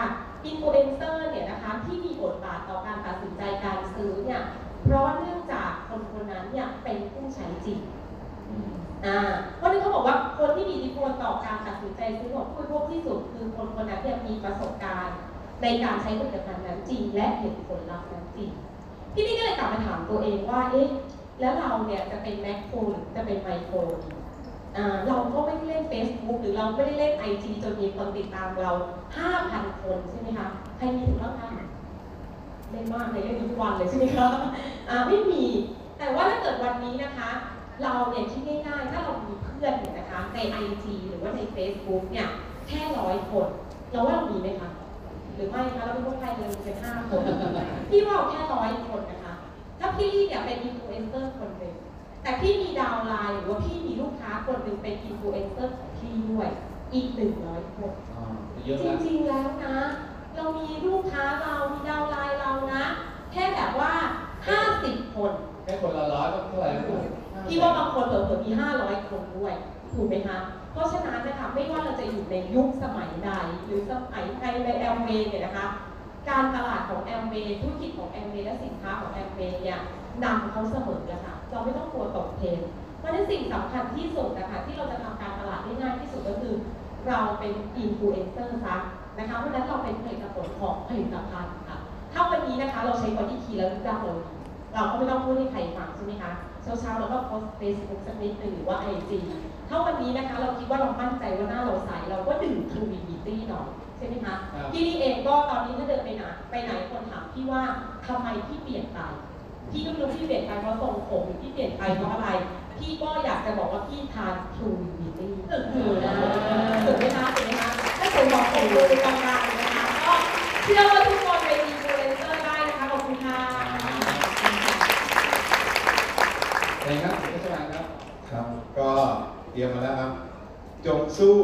O: อินฟลูเอนเซอร์เนี่ยนะคะที่มีบทบาทต่อการตัดสินใจการซื้อเนี่ยเพราะเนื่องจากคนคนนั้นเนี่ยเป็นผู้ใช้จริง อ่าเพราะนั้นเขาบอกว่าคนที่มีอิทธิพลต่อการตัดสินใจซื้อของผู้บที่สุด คือคนคนนั้นเนี่ยมีประสบการณ์ ในการใช้ผลิตภัณฑ์นั้นจริง และเห็นผลลัพธ์นั้นจริงที่นี่ก็เลยกลับมาถามตัวเองว่าเอ๊ะแล้วเราเนี่ยจะเป็นแมคโครหรือจะเป็นไมโครเราก็ไม่ได้เล่น Facebook หรือเราไม่ได้เล่น IG จนมีคนติดตามเรา 5,000 คนใช่ไหมคะใครมีถึงบ้างคะเล่นมากเลยเล่นทุกวันเลยใช่ไหมคะไม่มี แต่ว่าถ้าเกิดวันนี้นะคะ เราเนี่ยคิดง่ายๆ ถ้าเรามีเพื่อนเนี่ยนะคะใน IG หรือว่าใน Facebook เนี่ยแค่ร้อยคน เราว่าเรามีไหมคะ หรือไม่คะเราเป็นพวกใครเลยเป็นห้าคน พี่ว่าเราแค่ร้อยคนนะคะ ถ้าพี่เนี่ยเป็นอินฟลูเอนเซอร์คนหนึ่งแต่พี่มี downline หรือว่าพี่มีลูกค้าคนหนึ่งเป็นอินฟลูเอนเซอร์ของพี่ด้วยอีกหนึ่งร้อยคน
B: อ๋อเยอะแล้ว
O: จิงๆแล้วนะ เรามีลูกค้าเรามีดาวน์ไลน์เรานะ แค่แบบว่า50คน
B: แค่คนละร้อยก็เท่าไหร่ลูก
O: พี่ว่าบางคนเผลอๆมี 500 คนด้วยถูกไหมคะเพราะฉะนั้นนะคะไม่ว่าเราจะอยู่ในยุคสมัยใด หรือสมัยใดในแอมเวย์เนี่ยนะคะ การตลาดของแอมเวย์ธุรกิจของแอมเวย์และสินค้าของแอมเวย์เนี่ยนำเขาเสมอเลยค่ะเราไม่ต้องกลัวตกเทรนด์เพราะฉะนั้นสิ่งสำคัญที่สุดนะคะที่เราจะทำการตลาดได้ง่ายที่สุดก็คือ เราเป็นอินฟลูเอนเซอร์ซะนะคะเพราะฉะนั้นเราเป็นผลิตผลของผลิตภัณฑ์ค่ะถ้าวันนี้นะคะเราใช้ BodyKey แล้วรู้จักเราเราก็ไม่ต้องพูดให้ใครฟังใช่ไหมคะ เช้าเช้าๆเราก็โพสเฟซบุ๊กสักนิดหนึ่งหรือว่า IG ถ้าวันนี้นะคะเราคิดว่าเรามั่นใจว่าหน้าเราใสเราก็ดื่ม Truvivity หน่อยใช่ไหมคะ
B: ครับ
O: พี่นี่เองก็ตอนนี้ถ้าเดินไปไหนไปไหนคนถามพี่ว่าทำไมพี่เปลี่ยนไปพี่ก็ไม่รู้พี่เปลี่ยนไปเพราะทรงผมหรือพี่เปลี่ยนไปเพราะอะไร พี่ก็อยากจะบอกว่าพี่ทานทรูวีบิตี้ถูกไหมคะถูกไหมคะถ้าผมบอกผมดูกลางๆนะคะก็เชื่อว่าทุกคนเป็นอินฟลูเอนเซอร์ได้นะคะ ขอบคุณค่ะ
B: อะไรครับคุณสว่างครับ
P: ครับ ก็เตรียมมาแล้วครับ จงสู้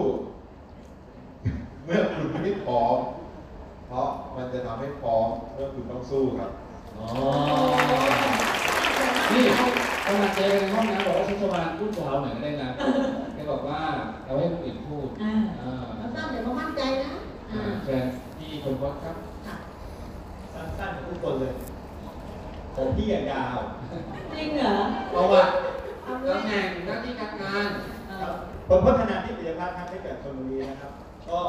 P: เมื่อคุณไม่พร้อม เพราะมันจะทำให้พร้อมเมื่อคุณต้องสู้ครับ
B: อ๋อ นี่กำลังเจอกันในห้องนะบอกว่าชัชวานพูดเบาหน่อยก็ได้นะแกบอกว่าเราให้คนอื่นพูด
A: อ่า
B: อ่า
A: แล้วตั้งเดี๋ยวมามั่นใจนะ
B: อ่าเชิญพี่คนพจน์ครับ
J: สั้นๆทุกคนเลย ผมพี่อย่างยาว
A: จริงเหรอ
B: ประวัติตำแหน่งหน้าที่การงาน
J: ผมพัฒนาที่ปิยภาพครับให้เกิดชนบุรีนะครับ ก็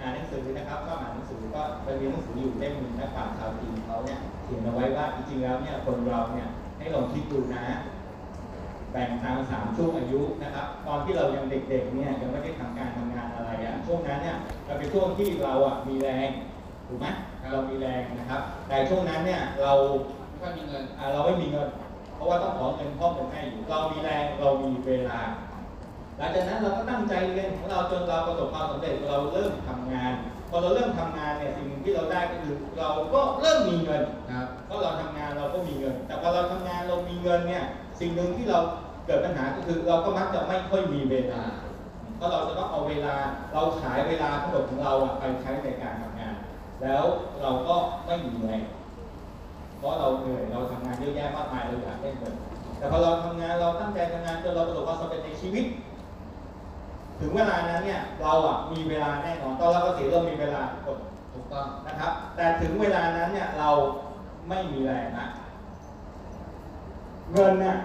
J: อ่านหนังสือนะครับก็อ่านหนังสือก็ไปเรียนหนังสืออยู่เล่มหนึ่งนักปราชญ์ชาวจีนเขาเนี่ยเขียนเอาไว้ว่าจริงๆแล้วเนี่ยคนเราเนี่ยให้ลองคิดดูนะ แบ่งตามสามช่วงอายุนะครับ ตอนที่เรายังเด็กๆเนี่ยยังไม่ได้ทำการทำงานอะไรอะช่วงนั้นเนี่ยเราเป็นช่วงที่เราอะมีแรงถูกไหมเรามีแรงนะครับ แต่ช่วงนั้นเนี่ยเรา
B: ไม่ค่อยมีเงิน
J: อ่าเราไม่มีเงิน เพราะว่าต้องขอเงินพ่อเงินแม่อยู่เรามีแรงเรามีเวลา หลังจากนั้นเราก็ตั้งใจเรียนของเราจนเราประสบความสำเร็จเราเริ่มทำงาน พอเราเริ่มทำงานเนี่ยสิ่งที่เราได้ก็คือเราก็เริ่มมีเงิน
B: ครับ
J: เพราะเราทำงานเราก็มีเงิน แต่พอเราทำงานเรามีเงินเนี่ยสิ่งหนึ่งที่เราเกิดปัญหาก็คือเราก็มักจะไม่ค่อยมีเวลาเพราะเราจะต้องเอาเวลาเราขายเวลาทั้งหมดของเราอะไปใช้ในการทำงาน แล้วเราก็ไม่มีแรง เพราะเราเหนื่อยเราทำงานเยอะแยะมากมายเราอยากได้เงินแต่พอเราทำงานเราตั้งใจทำงานจนเราประสบความสำเร็จในชีวิต ถึงเวลานั้นเนี่ยเราอะมีเวลาแน่นอนตอนเราเกษียณเรามีเวลา
B: ถูกต้อง
J: นะครับ แต่ถึงเวลานั้นเนี่ยเราไม่มีแรงนะเงินน่ะ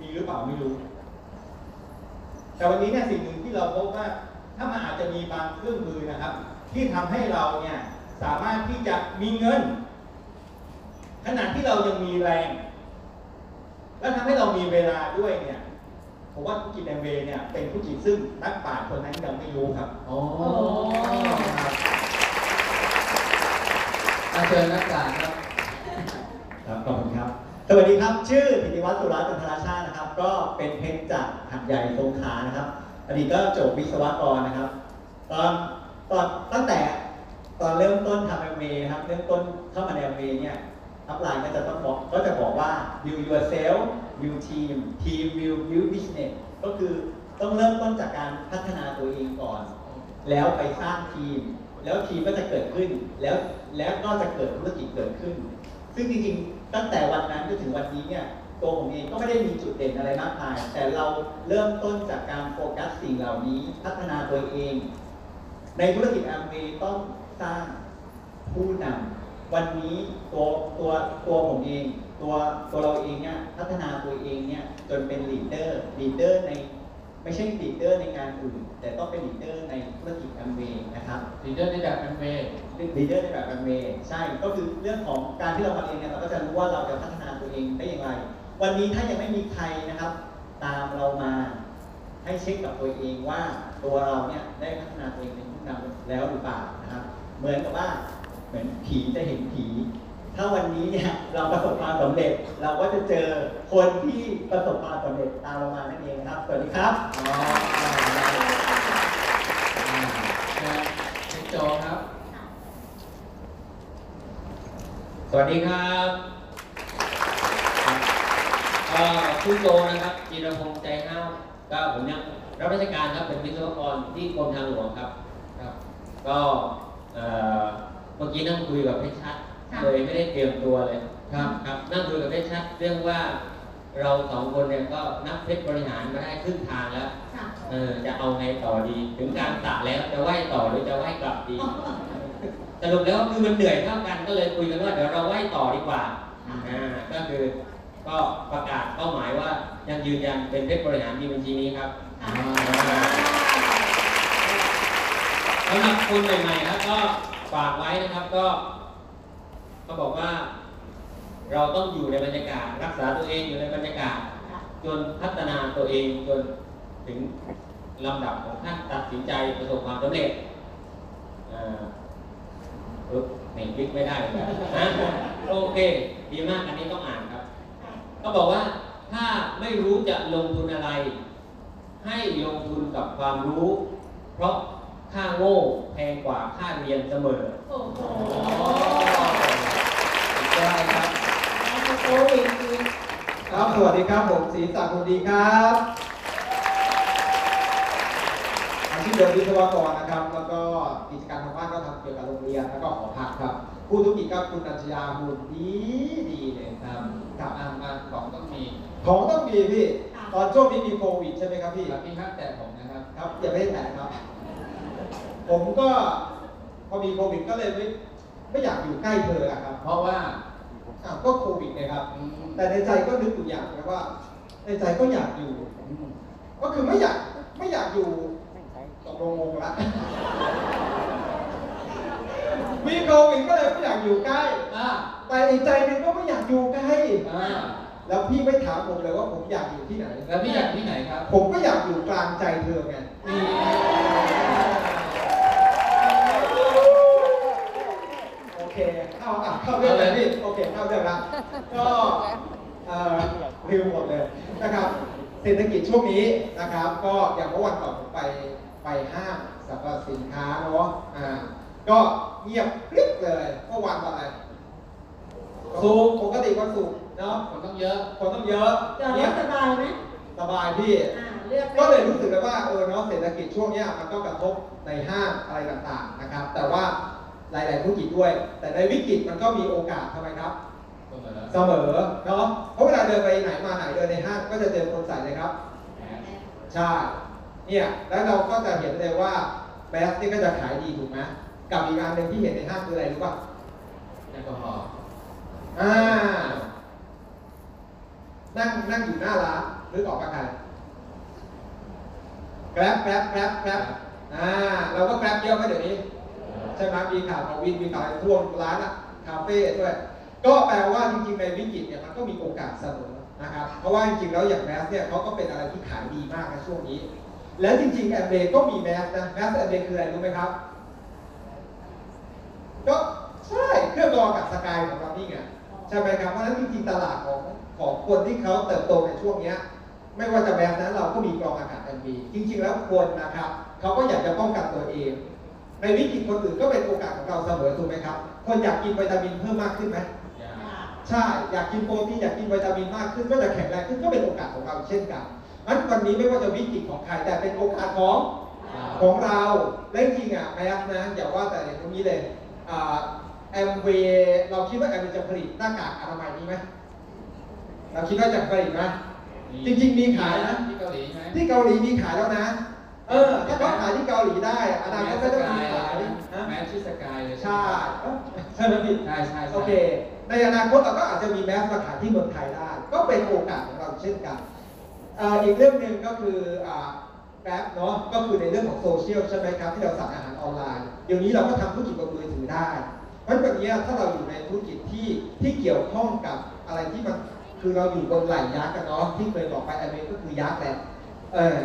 J: มีหรือเปล่าไม่รู้ แต่วันนี้เนี่ยสิ่งหนึ่งที่เราพบว่าถ้ามันอาจจะมีบางเครื่องมือนะครับ ที่ทำให้เราเนี่ยสามารถที่จะมีเงิน ขณะที่เรายังมีแรง และทำให้เรามีเวลาด้วยเนี่ยผมว่าธุรกิจแอมเวย์เนี่ยเป็นธุรกิจซึ่งนักปราชญ์คนนั้นยังไม่รู้ครับ
B: อ๋อครับอาเชิญนักการครับ
Q: ครับขอบคุณครับ สวัสดีครับ ชื่อธิติวัฒน์สุรัตน์จันทราชาตินะครับ ก็เป็นเพชรจากหัดใหญ่สงขลานะครับ อดีตก็จบวิศวกรนะครับ ตอนตอนตั้งแต่ตอนเริ่มต้นทำแอมเวนะครับ เริ่มต้นเข้ามาในแอมเวเนี่ย อัพไลน์ก็จะต้องบอกก็จะบอกว่า build yourself build team team build build business ก็คือต้องเริ่มต้นจากการพัฒนาตัวเองก่อน แล้วไปสร้างทีม แล้วทีมก็จะเกิดขึ้น แล้วแล้วก็จะเกิดธุรกิจเกิดขึ้น ซึ่งจริงๆ ตั้งแต่วันนั้นจนถึงวันนี้เนี่ยตัวผมเองก็ไม่ได้มีจุดเด่นอะไรมากมาย แต่เราเริ่มต้นจากการโฟกัสสิ่งเหล่านี้ พัฒนาตัวเอง ในธุรกิจแอมเวย์ต้องสร้างผู้นำ วันนี้ตัวตัวตัวผมเอง ตัวตัวเราเองเนี่ยพัฒนาตัวเองเนี่ยจนเป็น leader leader ในไม่ใช่ leader ในงานอื่น แต่ต้องเป็น leader ในธุรกิจแอมเวย์นะครับ
B: leader ในแบบแอมเวย์
Q: leader ในแบบแอมเวย์ใช่ก็คือเรื่องของการที่เรามาเรียนเนี่ยเราก็จะรู้ว่าเราจะพัฒนาตัวเองได้อย่างไร วันนี้ถ้ายังไม่มีใครนะครับ ตามเรามาให้เช็คกับตัวเองว่าตัวเราเนี่ยได้พัฒนาตัวเองเป็นผู้นำแล้วหรือเปล่านะครับ เหมือนกับว่า เหมือนผีจะเห็นผี ถ้าวันนี้เนี่ยเราประสบความสำเร็จ เราก็จะเจอคนที่ประสบความสำเร็จตามเรามานั่นเองนะครับ สวัสดีครับ
B: อ๋อได้อ่านะเป็นโจครับ
R: สวัสดีครับก็ชื่อโจนะครับจีรพงษ์ใจห้าวก็ผมยังรับราชการครับเป็นวิศวกรที่กรมทางหลวงครับครับ ก็เอ่อเมื่อกี้นั่งคุยกับเพชรชัดเลยไม่ได้เตรียมตัวเลย ครับครับนั่งคุยกับเพชรชัดเรื่องว่าเราสองคนเนี่ยก็นักเพชรบริหารมาได้ครึ่งทางแล้ว
A: ค่ะ
R: เออจะเอาไงต่อดี ถึงการสระแล้วจะไหว้ต่อหรือจะไหว้กลับดีสรุปแล้วคือมันเหนื่อยเท่ากันก็เลยคุยกันว่าเดี๋ยวเราไหว้ต่อดีกว่าอ่าก็คือก็ประกาศเป้าหมายว่ายังยืนยันเป็นเพชรบริหารมีบัญชีนี้ครับสำหรับคนใหม่ๆครับก็ ฝากไว้นะครับก็เขาบอกว่า เราต้องอยู่ในบรรยากาศ รักษาตัวเองอยู่ในบรรยากาศ จนพัฒนาตัวเองจนถึงลำดับของท่านตัดสินใจประสบความสำเร็จอ่าปึ๊บเห็นบิ๊กไม่ได้เลยนะโอเค ดีมากอันนี้ต้องอ่านครับ ก็บอกว่าถ้าไม่รู้จะลงทุนอะไร ให้ลงทุนกับความรู้ เพราะ ค่าโง่แพงกว่าค่าเรียนเสมอ
A: โอ้โห
R: ได้ครับ
A: โควิดคือ
C: ครับ สวัสดีครับ ผมศรีศักดิ์คนดีครับอาชีพเดิมวิศวกรนะครับ แล้วก็กิจการทางบ้านก็ทำเกี่ยวกับโรงเรียนแล้วก็หอพักครับ ผู้ธุรกิจก็คุณอัญชยาหุ่นดีดีเลยครับครับ
B: อ่านมาของต้องมี
C: ของต้องมีพี่ ตอนช่วงนี้มีโควิดใช่ไหมครับพี่
B: แล้วมีห้ามแต่ผมนะครับ
C: ครับอย่าไม่ได้แตะครับ ผมก็พอมีโควิดก็เลยไม่ไม่อยากอยู่ใกล้เธออะครับ
B: เพราะว่า
C: อ้าวก็โควิดนะครับ
B: อืม
C: แต่ในใจก็นึกอยู่อย่างนะว่า ในใจก็อยากอยู่ ก็คือไม่อยากไม่อยากอยู่ตกลงงงละมีโควิดก็เลยไม่อยากอยู่ใกล้
B: อ่า
C: แต่อีกใจหนึงก็ไม่อยากอยู่ใกล้
B: อ่า
C: แล้วพี่ไม่ถามผมเลยว่าผมอยากอยู่ที่ไหน
B: แล้วพี่อยากที่ไหนครับ
C: ผมก็อยากอยู่กลางใจเธอไง
B: นี่
C: โอ เคเข้าอะเข้าเรื่องเลยพี่โอเคเข้าเรื่องละก็เอ่อลืมหมดเลยนะครับเศรษฐกิจช่วงนี้นะครับ ก็อย่างเมื่อวันก่อนผมไปไปห้างสรรพสินค้าเนาะอ่าก็เงียบกริบเลยเมื่อวันวันอะไรสุกร์ปกติวันศุกร์เนาะ
B: คนต้องเยอะ
C: คนต้องเยอะ
A: จอดร
C: เงีย
A: ถ
C: บ
A: สบายไหม
C: สบายพี่
A: อ่าเลือก
C: ก็เลยรู้สึกเลยว่าเออเนาะเศรษฐกิจช่วงเนี้ยมันก็กระทบในห้างอะไรต่างๆนะครับ แต่ว่า หลาย ๆ ธุรกิจด้วย แต่ในวิกฤตมันก็มีโอกาสทำไมครับเสมอเนาะเพราะเวลาเดินไปไหนมาไหนเดินในห้างก็จะเจอคนใส่เลยครับใช่เนี่ยแล้วเราก็จะเห็นเลยว่าแมสนี่ก็จะขายดีถูกไหมกับอีกอันหนึ่งที่เห็นในห้างคืออะไรรู้ป่ะ
B: แอลกอฮอล์
C: อ่านั่งนั่งอยู่หน้าร้านนึกออกปะใคร Grab Grab Grab Grab อ่าเราก็ Grab เยอะไหมเดี๋ยวนี้ ใช่ไหมมีข่าวของวินมีข่าวท่วงร้านอะคาเฟ่ด้วย ก็แปลว่าจริงๆในวิกฤตเนี่ยมันก็มีโอกาสเสมอนะครับ เพราะว่าจริงๆแล้วอย่างแมสเนี่ยเขาก็เป็นอะไรที่ขายดีมากในช่วงนี้ แล้วจริงๆแอมเวย์ก็มีแมสนะแมสแอมเวย์คืออะไรรู้ไหมครับ ก็ใช่เครื่องกรองอากาศ Sky ของเรานี่ไงใช่ไหมครับเพราะฉะนั้นจริงๆตลาดของของคนที่เขาเติบโตในช่วงนี้ไม่ว่าจะแมสนั้นเราก็มีกรองอากาศแอมบีจริงๆแล้วคนนะครับเขาก็อยากจะป้องกันตัวเอง ในวิกฤตคนอื่นก็เป็นโอกาสของเราเสมอถูกไหมครับ คนอยากกินวิตามินเพิ่มมากขึ้นไหมใช่อยากกินโปรตีนอยากกินวิตามินมากขึ้นก็จะแข็งแรงขึ้นก็เป็นโอกาสของเราเช่นกันงั้นวันนี้ไม่ว่าจะวิกฤตของใครแต่เป็นโอกาสของของเราและจริงๆอะแมสนะอย่าว่าแต่ในตรงนี้เลยแอมเวเราคิดว่าแอมเวจะผลิตหน้ากากอนามัยนี้ไหมเราคิดว่าจะผลิตไหมจริง ๆ มีขายนะ
B: ที่เกาหลีไหม
C: ที่เกาหลีมีขายแล้วนะ เออถ้าเขาขายที่เกาหลีได้อนาคตก็จะมีขายนะ
B: แมสที่สกายเลย
C: ใช่เอ้าใช่ไหมพี่
B: ใช่ใช่
C: โอเค ในอนาคตเราก็อาจจะมีแมสมาขายที่เมืองไทยได้ ก็เป็นโอกาสของเราเช่นกันเอ่ออีกเรื่องหนึ่งก็คืออ่าแกร็บเนาะก็คือในเรื่องของโซเชียลใช่ไหมครับที่เราสั่งอาหารออนไลน์ เดี๋ยวนี้เราก็ทำธุรกิจบนมือถือได้ เพราะฉะนั้นแบบนี้ถ้าเราอยู่ในธุรกิจที่ที่เกี่ยวข้องกับอะไรที่มันคือเราอยู่บนไหล่ยักษ์กันเนาะที่เคยบอกไปอเมริกก็คือยักษ์แหละเออ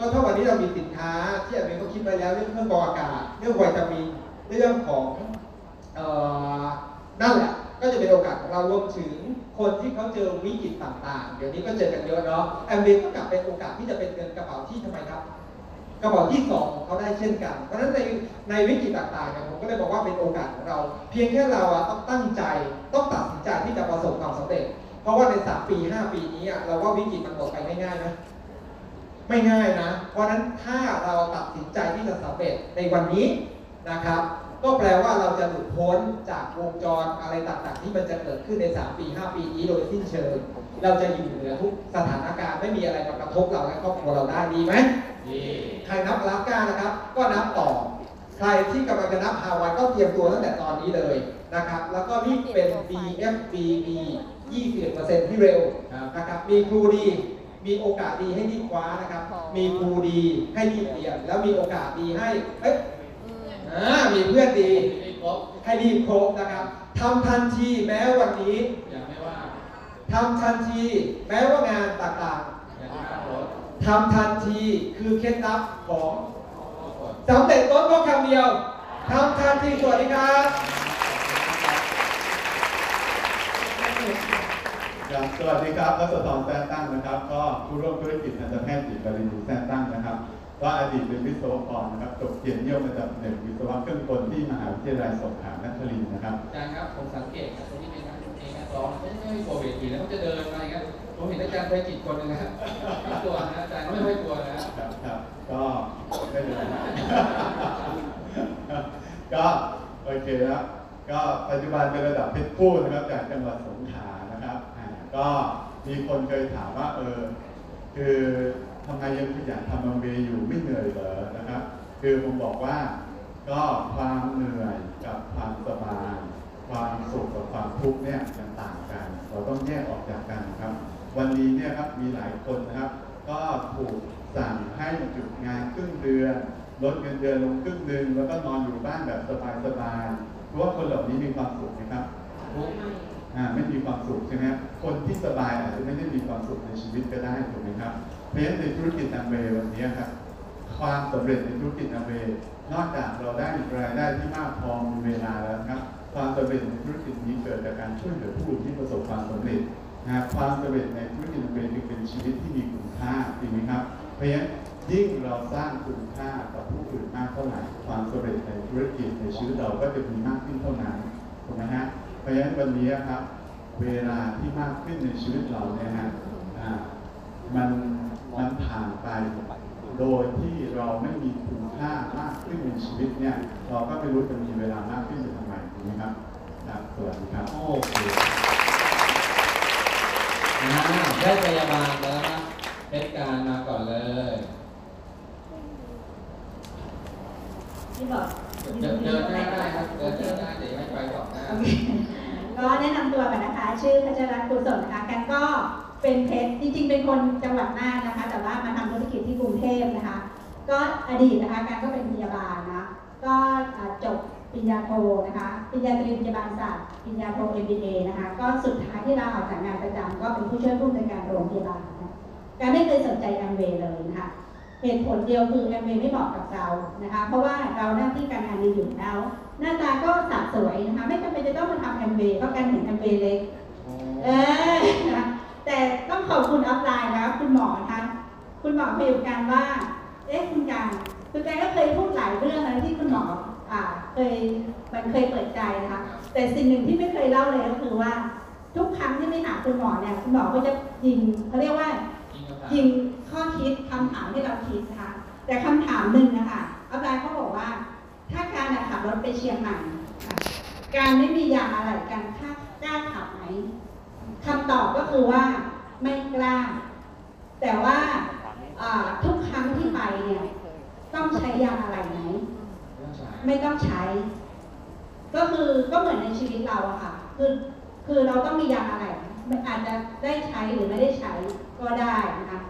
C: ก็ถ้าวันนี้เรามีสินค้าที่อเมริกก็คิดไว้แล้วเรื่องเครื่องกรองอากาศ เรื่องวิตามินเรื่องของนั่นแหละก็จะเป็นโอกาสของเรารวมถึงคนที่เขาเจอวิกฤตต่างๆ เดี๋ยวนี้ก็เจอกันเยอะเนาะแอมเบก็กลับเป็นโอกาสที่จะเป็นเงินกระเป๋าที่ทำไมครับกระเป๋าที่สองของเขาได้เช่นกัน เพราะฉะนั้นในในวิกฤตต่างๆเนี่ยผมก็เลยบอกว่าเป็นโอกาสของเรา เพียงแค่เราอะต้องตั้งใจต้องตัดสินใจที่จะประสบความสำเร็จ เพราะว่าในสามปีห้าปีนี้อะเราว่าวิกฤตมันหมดไปง่ายๆนะ ไม่ง่ายนะ เพราะฉะนั้นถ้าเราตัดสินใจที่จะสำเร็จในวันนี้นะครับ ก็แปลว่าเราจะหลุดพ้นจากวงจรอะไรต่างๆ ที่มันจะเกิดขึ้นใน 3 ปี 5 ปีนี้โดยสิ้นเชิง เราจะอยู่เหนือทุกสถานการณ์ไม่มีอะไรมากระทบเราและครอบครัวเราได้ดีไหม
B: ดี
C: ใครนับลาก้านะครับ ก็นับต่อ ใครที่กำลังจะนับฮาวายก็เตรียมตัวตั้งแต่ตอนนี้เลยนะครับ แล้วก็นี่เป็น BFBB 21%ที่เร็วนะครับ มีครูดี มีโอกาสดีให้รีบคว้านะครับ มีครูดีให้รีบเรียน แล้วมีโอกาสดีให้ เอ๊ะอ่ามีเพื่อนดีให้รีบครบนะครับทำทันทีแม้วันนี้
B: อย่างไม่ว่า
C: ทำทันทีแม้ว่างานต่าง
B: อย่างไม่ขับรถ
C: ๆทำทันทีคือเคล็ดลับของสำเร็จรถก็คำเดียวทำทันทีสวัสดีครับ
S: ครับสวัสดีครับรัศดรแซนตั้งนะครับ ก็ผู้ร่วมธุรกิจทันตแพทย์จิตบรินทร์แซนตั้งนะครับก็อดีตเป็นวิศวกรนะครับจบเกียรตินิยมระดับหนึ่งวิศวะเครื่องกลที่มหาวิทยาลัยสงขลานครินทร์นะครับ
B: อาจารย์ครับผมสังเกตครับตรงนี้เป็นนักดนตรีนักร้องไม่ไม่กลัวเวทีแล้วเขาจะเดินมาอย่างเงี้ยผมเห็นอาจารย์ไปจิตคนหนึงนะครับไม่กลัวนะอาจารย์ไม่ค่อยกลัวนะ
S: ครับครับก็ไม่เป็นไรก็โอเคนะครับก็ปัจจุบันเป็นระดับเพชรพูดนะครับจากจังหวัดสง ก็มีคนเคยถามว่าเออคือทำไมยังขยันทำมังเบอยู่ไม่เหนื่อยเหรอนะครับ คือผมบอกว่าก็ความเหนื่อยกับความสบายความสุขกับความทุกข์เนี่ยมันต่างกัน เราต้องแยกออกจากกันครับ วันนี้เนี่ยครับมีหลายคนนะครับ ก็ถูกสั่งให้หยุดงานครึ่งเดือนลดเงินเดือนลงครึ่งหนึ่งแล้วก็นอนอยู่บ้านแบบสบายๆเพราะว่าคนเหล่านี้มีความสุขไหมครับ ไม่มีความสุขใช่ไหมคนที่สบายอาจจะไม่ได้มีความสุขในชีวิตก็ได้ถูกไหมครับเพราะฉะนั้นในธุรกิจอัมเวย์วันนี้ครับความสำเร็จในธุรกิจอัมเวย์นอกจากเราได้รายได้ที่มากพอมีเวลาแล้วนะครับ ความสำเร็จในธุรกิจนี้เกิดจากการช่วยเหลือผู้อื่นที่ประสบความสำเร็จนะครับความสำเร็จในธุรกิจอัมเวย์จึงเป็นชีวิตที่มีคุณค่าจริงไหมครับ เพราะฉะนั้นยิ่งเราสร้างคุณค่ากับผู้อื่นมากเท่าไหร่ความสำเร็จในธุรกิจในชีวิตเราก็จะมีมากขึ้นเท่านั้นถูกไหมฮะ เพราะฉะนั้นวันนี้ครับเวลาที่มากขึ้นในชีวิตเราเนี่ยฮะอ่ามันมันผ่านไป โดยที่เราไม่มีคุณค่ามากขึ้นในชีวิตเนี่ยเราก็ไม่รู้จะมีเวลามากขึ้นจะทำไมถูกไหมครับครับสวัสดีครับ
B: โอเคอ่าได้พยาบาลแล้วนะเป็นการมาก่อนเลย
T: ที่บอก
B: เดินเดินหน้าได้ครับเดินหน้าได้เดี๋ยวให้ไปต่อหน้า
T: ก็แนะนำตัวก่อนนะคะ ชื่อพัชรัตน์กุศลนะคะกันก็เป็นเพชรจริงๆ เป็นคนจังหวัดน่านนะคะ แต่ว่ามาทำธุรกิจที่กรุงเทพนะคะ ก็อดีตนะคะการก็เป็นพยาบาลนะก็จบปริญญาโทนะคะปริญญาตรีพยาบาลศาสตร์ปริญญาโท MBA นะคะ ก็สุดท้ายที่เราออกจากงานประจำก็เป็นผู้ช่วยผู้อำนวยการโรงพยาบาลนะการไม่เคยสนใจแอมเวย์เลยนะคะเหตุผลเดียวคือแอมเวย์ไม่เหมาะกับเรานะคะ เพราะว่าเราหน้าที่การงานดีอยู่แล้ว หน้าตาก็สะสวยนะคะ ไม่จำเป็นจะต้องมาทำแอมเวย์เพราะการเห็นแอมเวย์เล็กเออนะแต่ต้องขอบคุณอัพไลน์นะคุณหมอนะคะคุณหมอพยาการว่า เอ๊ะคุณการคุณการก็เคยพูดหลายเรื่องนะที่คุณหมออ่าเคยมันเคยเปิดใจนะคะ แต่สิ่งหนึ่งที่ไม่เคยเล่าเลยก็คือว่า ทุกครั้งที่ไม่หาคุณหมอเนี่ยคุณหมอก็จะยิงเขาเรียกว่ายิงข้อคิดคำถามที่เราคิดนะคะแต่คำถามหนึ่งนะคะอัพไลน์เขาบอกว่า ถ้าการขับรถไปเชียงใหม่การไม่มียางอะไรการค่ากล้าขับไหมคำตอบก็คือว่าไม่กล้า แต่ว่าทุกครั้งที่ไปเนี่ยต้องใช้ยางอะไรไหมไม่ต้องใช้ ก็คือก็เหมือนในชีวิตเราอะค่ะ คือคือเราต้องมียางอะไรอาจจะได้ใช้หรือไม่ได้ใช้ก็ได้นะคะ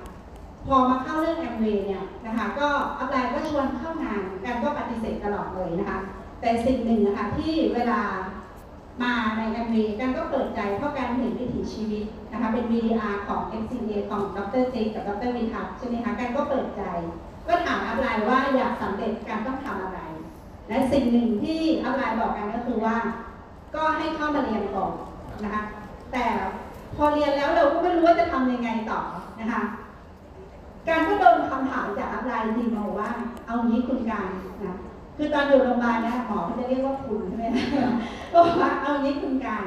T: พอมาเข้าเรื่องแอมเวย์เนี่ยนะคะก็อัพไลน์ก็ชวนเข้างานกันก็ปฏิเสธตลอดเลยนะคะ แต่สิ่งหนึ่งนะคะที่เวลามาในแอมเวย์กันก็เปิดใจเพราะการเห็นวิถีชีวิตนะคะเป็น VDR ของ FCA ของดรเจกับดรวิทัศน์ใช่ไหมคะกันก็เปิดใจ ก็ถามอัพไลน์ว่าอยากสำเร็จการต้องทำอะไร และสิ่งหนึ่งที่อัพไลน์บอกกันก็คือว่า ก็ให้เข้ามาเรียนก่อนนะคะแต่พอเรียนแล้วเราก็ไม่รู้ว่าจะทำยังไงต่อนะคะ การก็โดนคำถามจากอัพไลน์จริงๆมาบอกว่า เอางี้คุณการนะคือตอนอยู่โรงพยาบาลเนี่ยหมอเขาจะเรียกว่าคุณใช่ไหมบอกว่าเอางี้คุณการ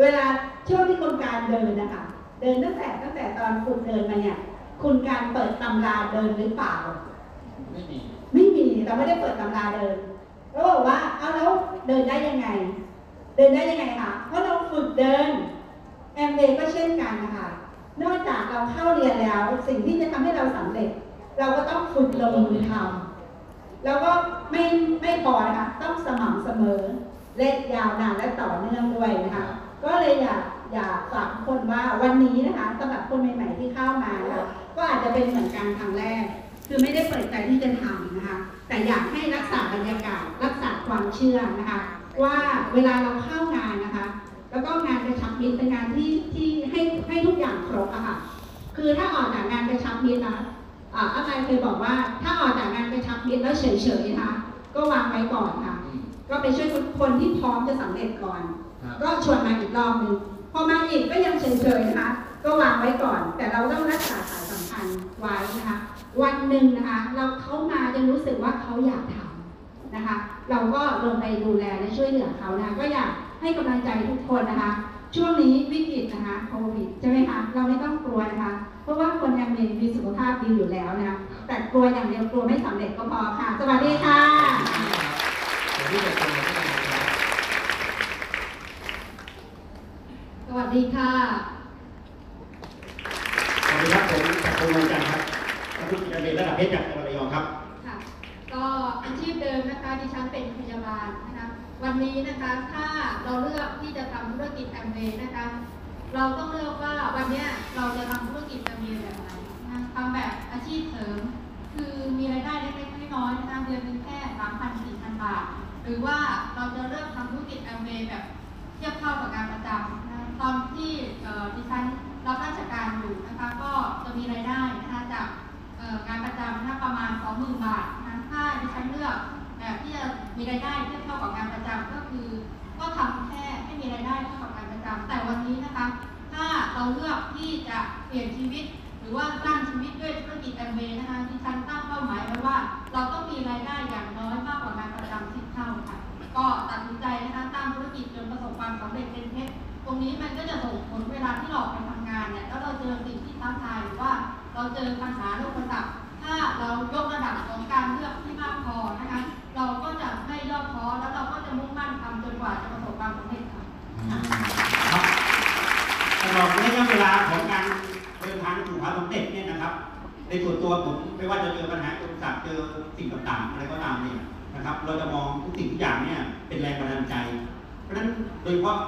T: เวลาช่วงที่คุณการเดินนะคะเดินตั้งแต่ตั้งแต่ตอนคุณเดินมาเนี่ย คุณการเปิดตำราเดินหรือเปล่า
B: ไม่มี
T: ไม่มีเราไม่ได้เปิดตำราเดินแล้วบอกว่าเอาแล้วเดินได้ยังไง เดินได้ยังไงคะเพราะเราฝึกเดินแอมเบก็เช่นกันนะคะ นอกจากเราเข้าเรียนแล้ว สิ่งที่จะทำให้เราสำเร็จ เราก็ต้องฝึกลงมือทำแล้วก็ไม่ไม่พอนะคะต้องสม่ำเสมอและยาวนานและต่อเนื่องด้วยนะคะก็เลยอยากอยากฝากทุกคนว่าวันนี้นะคะสำหรับคนใหม่ ๆที่เข้ามานะคะก็อาจจะเป็นเหมือนกันครั้งแรก คือไม่ได้เปิดใจที่จะทำนะคะ แต่อยากให้รักษาบรรยากาศรักษาความเชื่อนะคะ ว่าเวลาเราเข้างานนะคะ แล้วก็งานกระชับมิตรเป็นงานที่ที่ให้ให้ทุกอย่างครบอะค่ะ คือถ้าออกจากงานกระชับมิตรนะอ่าอาจารย์เคยบอกว่าถ้าออกจากงานกระชับมิตรแล้วเฉยๆนะคะก็วางไว้ก่อนค่ะ ก็ไปช่วยคนที่พร้อมจะสำเร็จก่อน
B: ครับ
T: ก็ชวนมาอีกรอบหนึ่งพอมาอีกก็ยังเฉยๆนะคะ ก็วางไว้ก่อน แต่เราต้องรักษาสายสัมพันธ์ไว้นะคะ วันหนึ่งนะคะ เราเขามาจะรู้สึกว่าเขาอยากทำนะคะ เราก็ลงไปดูแลและช่วยเหลือเขานะคะก็อยาก ให้กำลังใจทุกคนนะคะ ช่วงนี้วิกฤตนะคะโควิดใช่ไหมคะเราไม่ต้องกลัวนะคะ เพราะว่าคนยังมีมีสุขภาพดีอยู่แล้วนะคะแต่กลัวอย่างเดียวกลัวไม่สำเร็จก็พอค่ะ สวัสดีค่ะ
B: เดี๋ยวพี่จะคุยกับพี่นะครับ
F: สวัสดีค่ะ
U: สวัสดีครับผมจักรพงศ์วงจันทร์ครับนักธุรกิจการเงินระดับเพชรจากจังหวัดระยองครับ
F: ค่ะก็อาชีพเดิมนะคะดิฉันเป็นพยาบาลนะคะวันนี้นะคะถ้าเราเลือก ที่จะทำธุรกิจแอมเวย์นะคะ เราต้องเลือกว่าวันนี้เราจะทำธุรกิจแอมเวย์แบบไหนนะทำแบบอาชีพเสริม คือมีรายได้เล็กๆน้อยๆนะคะเดือนนึงแค่สามพันสี่พันบาท หรือว่าเราจะเริ่มทำธุรกิจแอมเวย์แบบเทียบเท่ากับการประจำนะตอนที่ดิฉันรับราชการอยู่นะคะก็จะมีรายได้นะคะจากงานประจำนะประมาณ 20,000 บาทนะคะถ้าดิฉันเลือกแบบที่จะมีรายได้เทียบเท่ากับงานประจำก็คือ ก็ทำแค่ มีรายได้เท่ากับงานประจำแต่วันนี้นะคะ ถ้าเราเลือกที่จะเปลี่ยนชีวิต หรือว่าสร้างชีวิตด้วยธุรกิจแอมเวย์นะคะดิฉันตั้งเป้าหมายไว้ว่า เราต้องมีรายได้อย่างน้อยมากกว่างานประจำสิบเท่าค่ะ ก็ตัดสินใจนะคะตั้งธุรกิจจนประสบความสำเร็จเป็นเพชรตรงนี้มันก็จะส่งผลเวลาที่เราไปทำงานเนี่ยแล้วเราเจอสิ่งที่ท้าทายหรือว่าเราเจอปัญหาโรคประสับ ถ้าเรายกระดับของการเลือกที่มากพอนะคะ เราก็จะไม่ย่อท้อแล้วเราก็จะมุ่งมั่นทำจนกว่าจะประสบความสำเร็จ ค่ะ
U: ตลอดระยะเวลาของการเดินทางสู่ความสำเร็จเนี่ยนะครับ ในส่วนตัวผมไม่ว่าจะเจอปัญหาอุปสรรคเจอสิ่งต่างๆอะไรก็ตามเนี่ยนะครับ เราจะมองทุกสิ่งทุกอย่างเนี่ยเป็นแรงบันดาลใจ เพราะฉะนั้นโดยเฉพาะ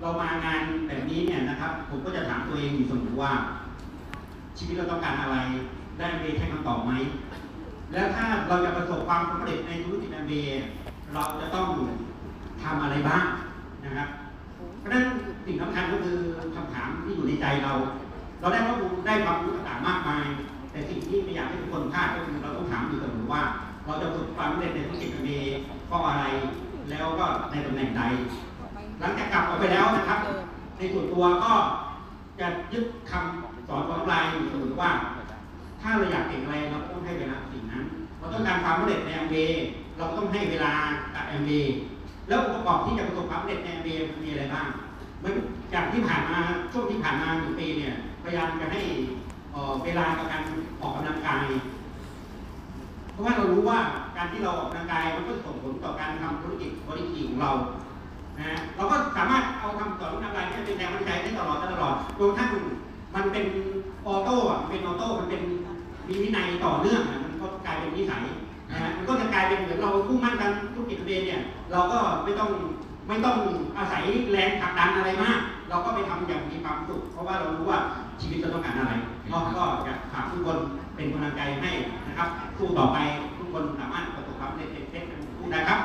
U: เรามางานแบบนี้เนี่ยนะครับ ผมก็จะถามตัวเองอยู่เสมอว่า ชีวิตเราต้องการอะไรได้เวใช้คำตอบไหมแล้วถ้าเราจะประสบความสำเร็จในธุรกิจแอมเบย์เราจะต้องทำอะไรบ้างนะครับ เพราะฉะนั้นสิ่งสำคัญก็คือคำถามที่อยู่ในใจเรา เราได้ข้อมูลได้ความรู้ต่างๆมากมาย แต่สิ่งที่ไม่อยากให้ทุกคนพลาดก็คือเราต้องถามอยู่เสมอว่า เราจะประสบความสำเร็จในธุรกิจอมเพราะอะไร แล้วก็ในตำแหน่งใด หลังจากกลับออกไปแล้วนะครับ ในส่วนตัวก็จะยึดคำสอนของลายอยู่เสมอว่า ถ้าเราอยากเก่งอะไรเราต้องให้เวลาสิ่งนั้น เราต้องการความสำเร็จในแอมเบเราก็ต้องให้เวลากับแอมเบ แล้วองค์ประกอบที่จะประสบความสำเร็จในแอมเบย์มันมีอะไรบ้างมันจากที่ผ่านมาช่วงที่ผ่านมาหนึ่งปีเนี่ยพยายามจะให้เเวลากับการออกกำลังกาย เพราะว่าเรารู้ว่าการที่เราออกกำลังกายมันก็ส่งผลต่อการทำธุรกิจบริษัทของเรานะฮะเราก็สามารถเอาคำสอนของนักการเนี่เป็นแรงบันดาลใจได้ตลอดตลอดจนกระทั่งมันเป็นออโต้เป็นออโต้มันเป็นมีวินัยต่อเนื่องอะมันก็กลายเป็นนิสัย นะฮะมันก็จะกลายเป็นเหมือนเราพุ่งมั่นกันธุรกิจตัวเองเนี่ย เราก็ไม่ต้องไม่ต้องอาศัยแรงผลักดันอะไรมาก เราก็ไปทำอย่างมีความสุขเพราะว่าเรารู้ว่าชีวิตเราต้องการอะไรก็ก็อยากฝากทุกคนเป็นกำลังใจให้นะครับสู้ต่อไปทุกคนสามารถประสบความสำเร็จเป็นเพชรเป็นผู้ได้ครับ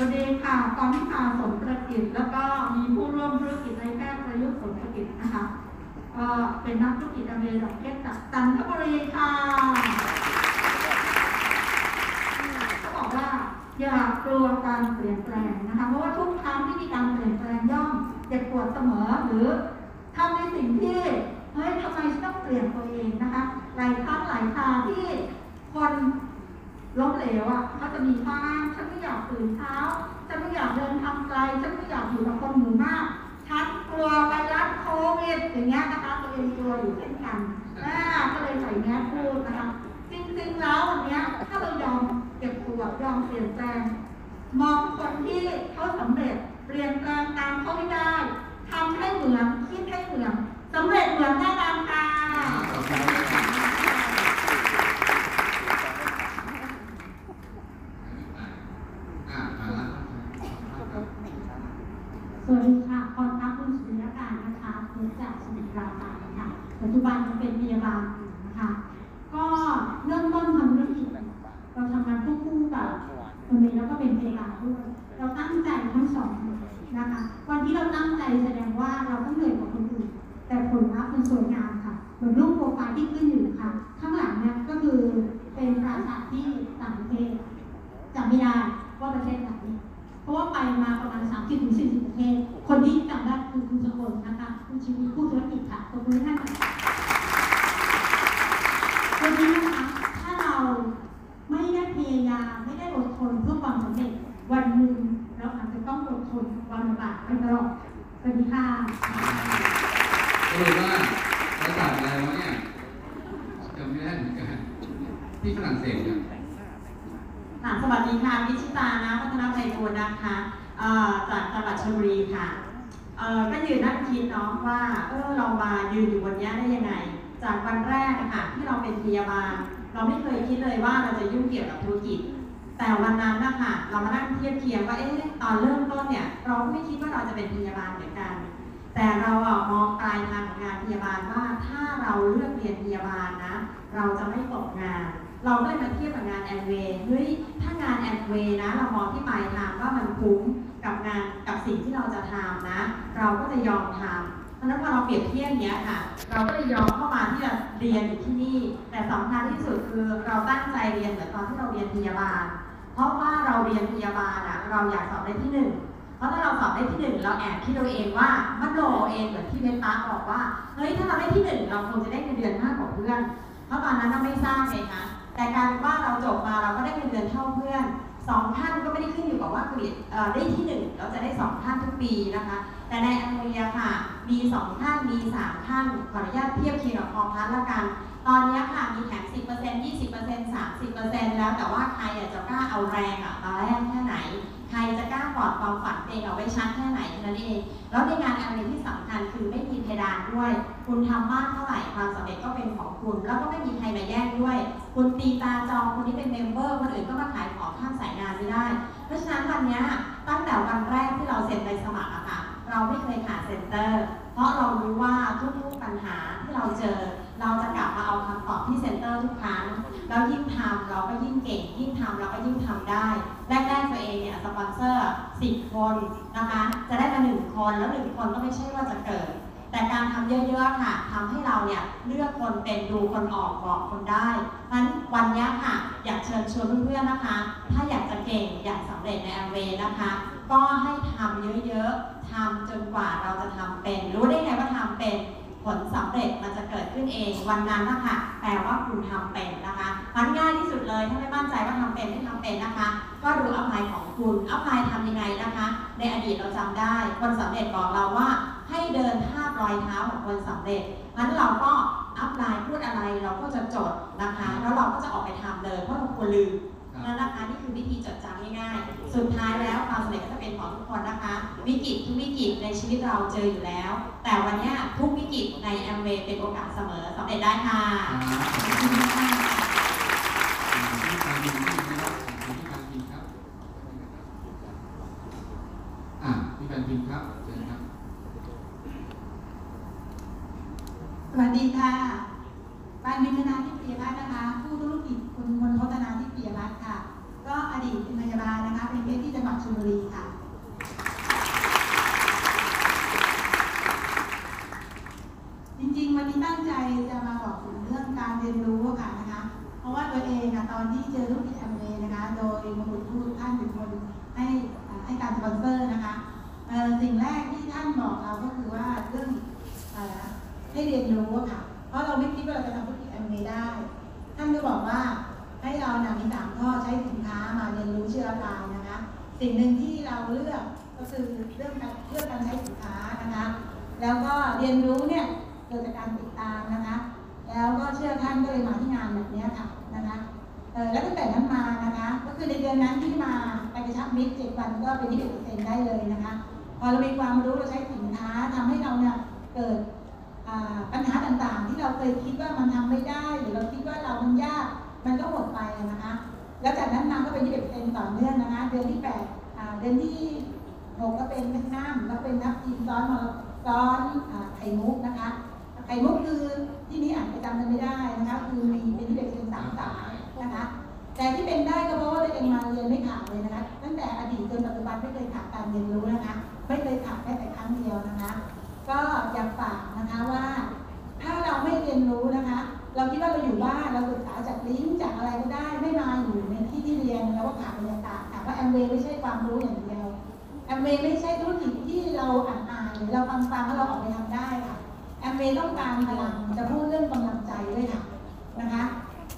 E: สวัสดีค่ะกองพิพาสมประกิจ แล้วก็มีผู้ร่วมธุรกิจในแพทย์ประยุกต์สมประกิจนะคะก็เป็นนักธุรกิจอเมริกาเพชรจากจันทบุรีค่ะเขาบอกว่าอย่ากลัวการเปลี่ยนแปลงนะคะ เพราะว่าทุกครั้งที่มีการเปลี่ยนแปลงย่อมเจ็บปวดเสมอหรือทำในสิ่งที่เฮ้ยทำไมฉันต้องเปลี่ยนตัวเองนะคะ หลายครั้งหลายคราที่คน ล้มเหลวอะเขาจะมีข้างฉันไม่อยากตื่นเช้า ฉันไม่อยากเดินทางไกล ฉันไม่อยากอยู่กับคนหมู่มาก ฉันกลัวไวรัสโควิดอย่างเงี้ยนะคะตัวเองกลัวอยู่เช่นกันอ่าก็เลยใส่แมสพูดนะคะ จริงๆแล้ววันเนี้ยถ้าเรายอมเก็บตัวยอมเปลี่ยนแปลง มองคนที่เขาสำเร็จเปลี่ยนแปลงตามเขาไม่ได้ทำให้เหมือนคิดให้เหมือนสำเร็จเหมือนแน่นอนค่ะ
B: อ่ามาแล้ว
V: สวัสดีค่ะพรทัพคุณสุริยการนะคะมาจาก สมุทรปราการค่ะ ปัจจุบันเป็นพยาบาลนะคะ ก็เริ่มต้นทำธุรกิจเราทำงานควบคู่กับคนนี้แล้วก็เป็นพยาบาลด้วยเราตั้งใจทั้งสองนะคะ วันที่เราตั้งใจแสดงว่าเราต้องเหนื่อยกว่าคนอื่น แต่ผลลัพธ์มันสวยงามค่ะเหมือนรูปโปรไฟล์ที่ขึ้นอยู่ค่ะ ข้างหลังเนี่ยก็คือเป็นปราสาทที่ต่างประเทศจำไม่ได้ว่าประเทศไหน ราะว่าไปมาประมาณ 30ถึง40ประเทศคนที่จำได้คือคุณสกลนะคะคุณชีวิตผู้ธุรกิจค่ะขอบคุณท่านค่ะวันนี้นะคะถ้าเราไม่ได้พยายามไม่ได้อดทนเพื่อความสำเร็จวันหนึ่งเราอาจจะต้องอดทนกับความลำบากไปตลอดสวัสดีค่ะ
B: สรุปว่าภาษาอะไรวะเนี่ยจำไม่ได้เหมือนกันที่ฝรั่งเศสเนี่ย
W: ค่ะสวัสดีค่ะวิชิตานะพัฒนาไพบูลนะคะจากจังหวัดชลบุรีค่ะก็ยืนนั่งคิดเนาะว่าเออเรามายืนอยู่บนนี้ได้ยังไง จากวันแรกค่ะที่เราเป็นพยาบาล เราไม่เคยคิดเลยว่าเราจะยุ่งเกี่ยวกับธุรกิจ แต่วันนั้นนะคะเรามานั่งเทียบเคียงว่าเอ๊ะตอนเริ่มต้นเนี่ยเราไม่คิดว่าเราจะเป็นพยาบาลเหมือนกัน แต่เราอมองปลายทางของงานพยาบาลว่าถ้าเราเลือกเรียนพยาบาลนะ เราจะไม่ตกงาน เราก็เลยมาเทียบกับงานแอนเวย์เฮ้ยถ้างานแอนเวย์นะ เรามองที่ปลายทางว่ามันคุ้มกับงานกับสิ่งที่เราจะทำนะ เราก็จะยอมทำเพราะฉะนั้นพอเราเปรียบเทียบเนี้ยค่ะ เราก็เลยยอมเข้ามาที่จะเรียนอยู่ที่นี่ แต่สำคัญที่สุดคือเราตั้งใจเรียนเหมือนตอนที่เราเรียนพยาบาล เพราะว่าเราเรียนพยาบาลอะเราอยากสอบได้ที่หนึ่งเพราะถ้าเราสอบได้ที่หนึ่งเราแอบคิดเราเองว่ามันโลเองเหมือนที่เบนตาบอกว่าเฮ้ยถ้าเราได้ที่หนึ่งเราคงจะได้เงินเดือนมากกว่าเพื่อน เพราะตอนนั้นเราไม่ทราบไงคะ แต่การว่าเราจบมาเราก็ได้เงินเดือนเท่าเพื่อนสองท่านก็ไม่ได้ขึ้นอยู่กับว่าเกรดได้ที่หนึ่งเราจะได้สองท่านทุกปีนะคะ แต่ในอังกฤษค่ะมีสองท่านมีสามท่านขออนุญาตเทียบเคียงกับพอพัทละกัน ตอนนี้ค่ะมีแถม10% 20% 30%แล้วแต่ว่าใครอยากจะกล้าเอาแรงอะมาแลกแค่ไหน ใครจะกล้ากอดความฝันเองเอาไว้ชัดแค่ไหนเท่านั้นเอง แล้วในงานอะไรที่สำคัญคือไม่มีเพดานด้วย คุณทำมากเท่าไหร่ความสำเร็จก็เป็นของคุณ แล้วก็ไม่มีใครมาแย่งด้วย คุณตีตาจองคนนี้เป็น member คนอื่นก็มาขายของข้ามสายงานไม่ได้ เพราะฉะนั้นวันนี้ตั้งแต่วันแรกที่เราเซ็นใบสมัครอะค่ะเราไม่เคยขาด center เพราะเรารู้ว่าทุกๆปัญหาที่เราเจอ เราจะกลับมาเอาคำตอบที่ center ทุกครั้ง แล้วยิ่งทำเราก็ยิ่งเก่ง ยิ่งทำเราก็ยิ่งทำได้ แรกๆตัวเองเนี่ยสปอนเซอร์10คนนะคะ จะได้มา1คน แล้ว1คนก็ไม่ใช่ว่าจะเกิด แต่การทำเยอะๆค่ะทำให้เราเนี่ยเลือกคนเป็นดูคนออกบอกคนได้เพราะฉะนั้นวันนี้ค่ะ อยากเชิญชวนเพื่อนๆนะคะ ถ้าอยากจะเก่งอยากสำเร็จในแอมเวย์นะคะ ก็ให้ทำเยอะๆทำจนกว่าเราจะทำเป็น รู้ได้ไงว่าทำเป็น ลสำเร็จมันจะเกิดขึ้นเองวันนั้นนะคะแปลว่าคุณทำเป็นนะคะมันง่ายที่สุดเลยถ้าไม่มั่นใจว่าทำเป็นไม่ทำเป็นนะคะ ก็ดูอัพไลน์ของคุณอัพไลน์ทำยังไงนะคะ ในอดีตเราจำได้ คนสำเร็จบอกเราว่าให้เดินภารอยเท้าของคนสำเร็จงั้นเราก็อัพไลน์พูดอะไรเราก็จะจดนะคะ แล้วเราก็จะออกไปทำเลยเพราะเราควรลืม นั่นนะคะนี่คือวิธีจดจำง่ายๆ สุดท้ายแล้วความสำเร็จก็จะเป็นของทุกคนนะคะ วิกฤตทุกวิกฤตในชีวิตเราเจออยู่แล้ว แต่วันนี้ทุกวิกฤตในแอมเวย์เป็นโอกาสเสมอสำเร็จได้ค่ะ
B: อะพี่แฟนพิมครับเชิญครับ
X: สวัสดีค่ะ ปานวินนาทิพยพัฒน์นะคะผู้ธุรกิจคุณมนพัฒนาทิพยพัฒน์ค่ะ ก็อดีตเป็นพยาบาลนะคะ เป็นเพชรที่จังหวัดชลบุรีค่ะ จริงๆ วันนี้ตั้งใจจะมาบอกถึงเรื่องการเรียนรู้ค่ะนะคะ เพราะว่าตัวเองอะตอนที่เจอธุรกิจแอมเวย์นะคะ โดยมงคลพูดท่านเป็นคนให้ให้การสปอนเซอร์นะคะสิ่งแรกที่ท่านบอกเราก็คือว่าเรื่องให้เรียนรู้ค่ะ เพราะเราไม่คิดว่าเราจะทำธุรกิจแอมเวย์ได้ ท่านก็บอกว่าให้เรานะมีสามข้อใช้สินค้ามาเรียนรู้เชื่อรายนะคะ สิ่งหนึ่งที่เราเลือกก็คือเรื่องการเรื่องการใช้สินค้านะคะ แล้วก็เรียนรู้เนี่ยเกิดจากการติดตามนะคะ แล้วก็เชื่อท่านก็เลยมาที่งานแบบนี้ค่ะนะคะแล้วตั้งแต่นั้นมานะคะ ก็คือในเดือนนั้นที่มาไปกระชับมิตรเจ็ดวันก็เป็นที่เปอร์เซ็นต์ได้เลยนะคะ พอเรามีความรู้เราใช้สินค้าทำให้เราเนี่ยเกิด ปัญหาต่างๆ ที่เราเคยคิดว่ามันทำไม่ได้ หรือเราคิดว่าเรามันยาก มันก็หมดไปนะคะ แล้วจากนั้นมาก็เป็นที่เปอร์เซ็นต์ต่อเนื่องนะคะ เดือนที่แปดเดือนที่หกก็เป็นแมกนัมแล้วเป็นนับทีมซ้อนมาซ้อนไข่มุกนะคะไข่มุกคือที่นี้อาจจะจำกันไม่ได้นะคะคือมีเป็นที่เปอร์เซ็นต์สามสายนะคะแต่ที่เป็นได้ก็เพราะว่าตัวเองมาเรียนไม่ขาดเลยนะคะ ตั้งแต่อดีตจนปัจจุบันไม่เคยขาดการเรียนรู้นะคะ ไม่เคยขาดแม้แต่ครั้งเดียวนะคะ ก็อยากฝากนะคะว่า ถ้าเราไม่เรียนรู้นะคะ เราคิดว่าเราอยู่บ้านเราศึกษาจากลิงก์จากอะไรก็ได้ไม่มาอยู่ในที่ที่เรียนเราก็ขาดบรรยากาศถามว่าแอมเวย์ไม่ใช่ความรู้อย่างเดียวแอมเวย์ไม่ใช่ธุรกิจที่เราอ่านอ่านหรือเราฟังฟังแล้วเราออกไปทำได้ค่ะแอมเวย์ต้องการพลังจะพูดเรื่องกำลังใจด้วยค่ะนะคะ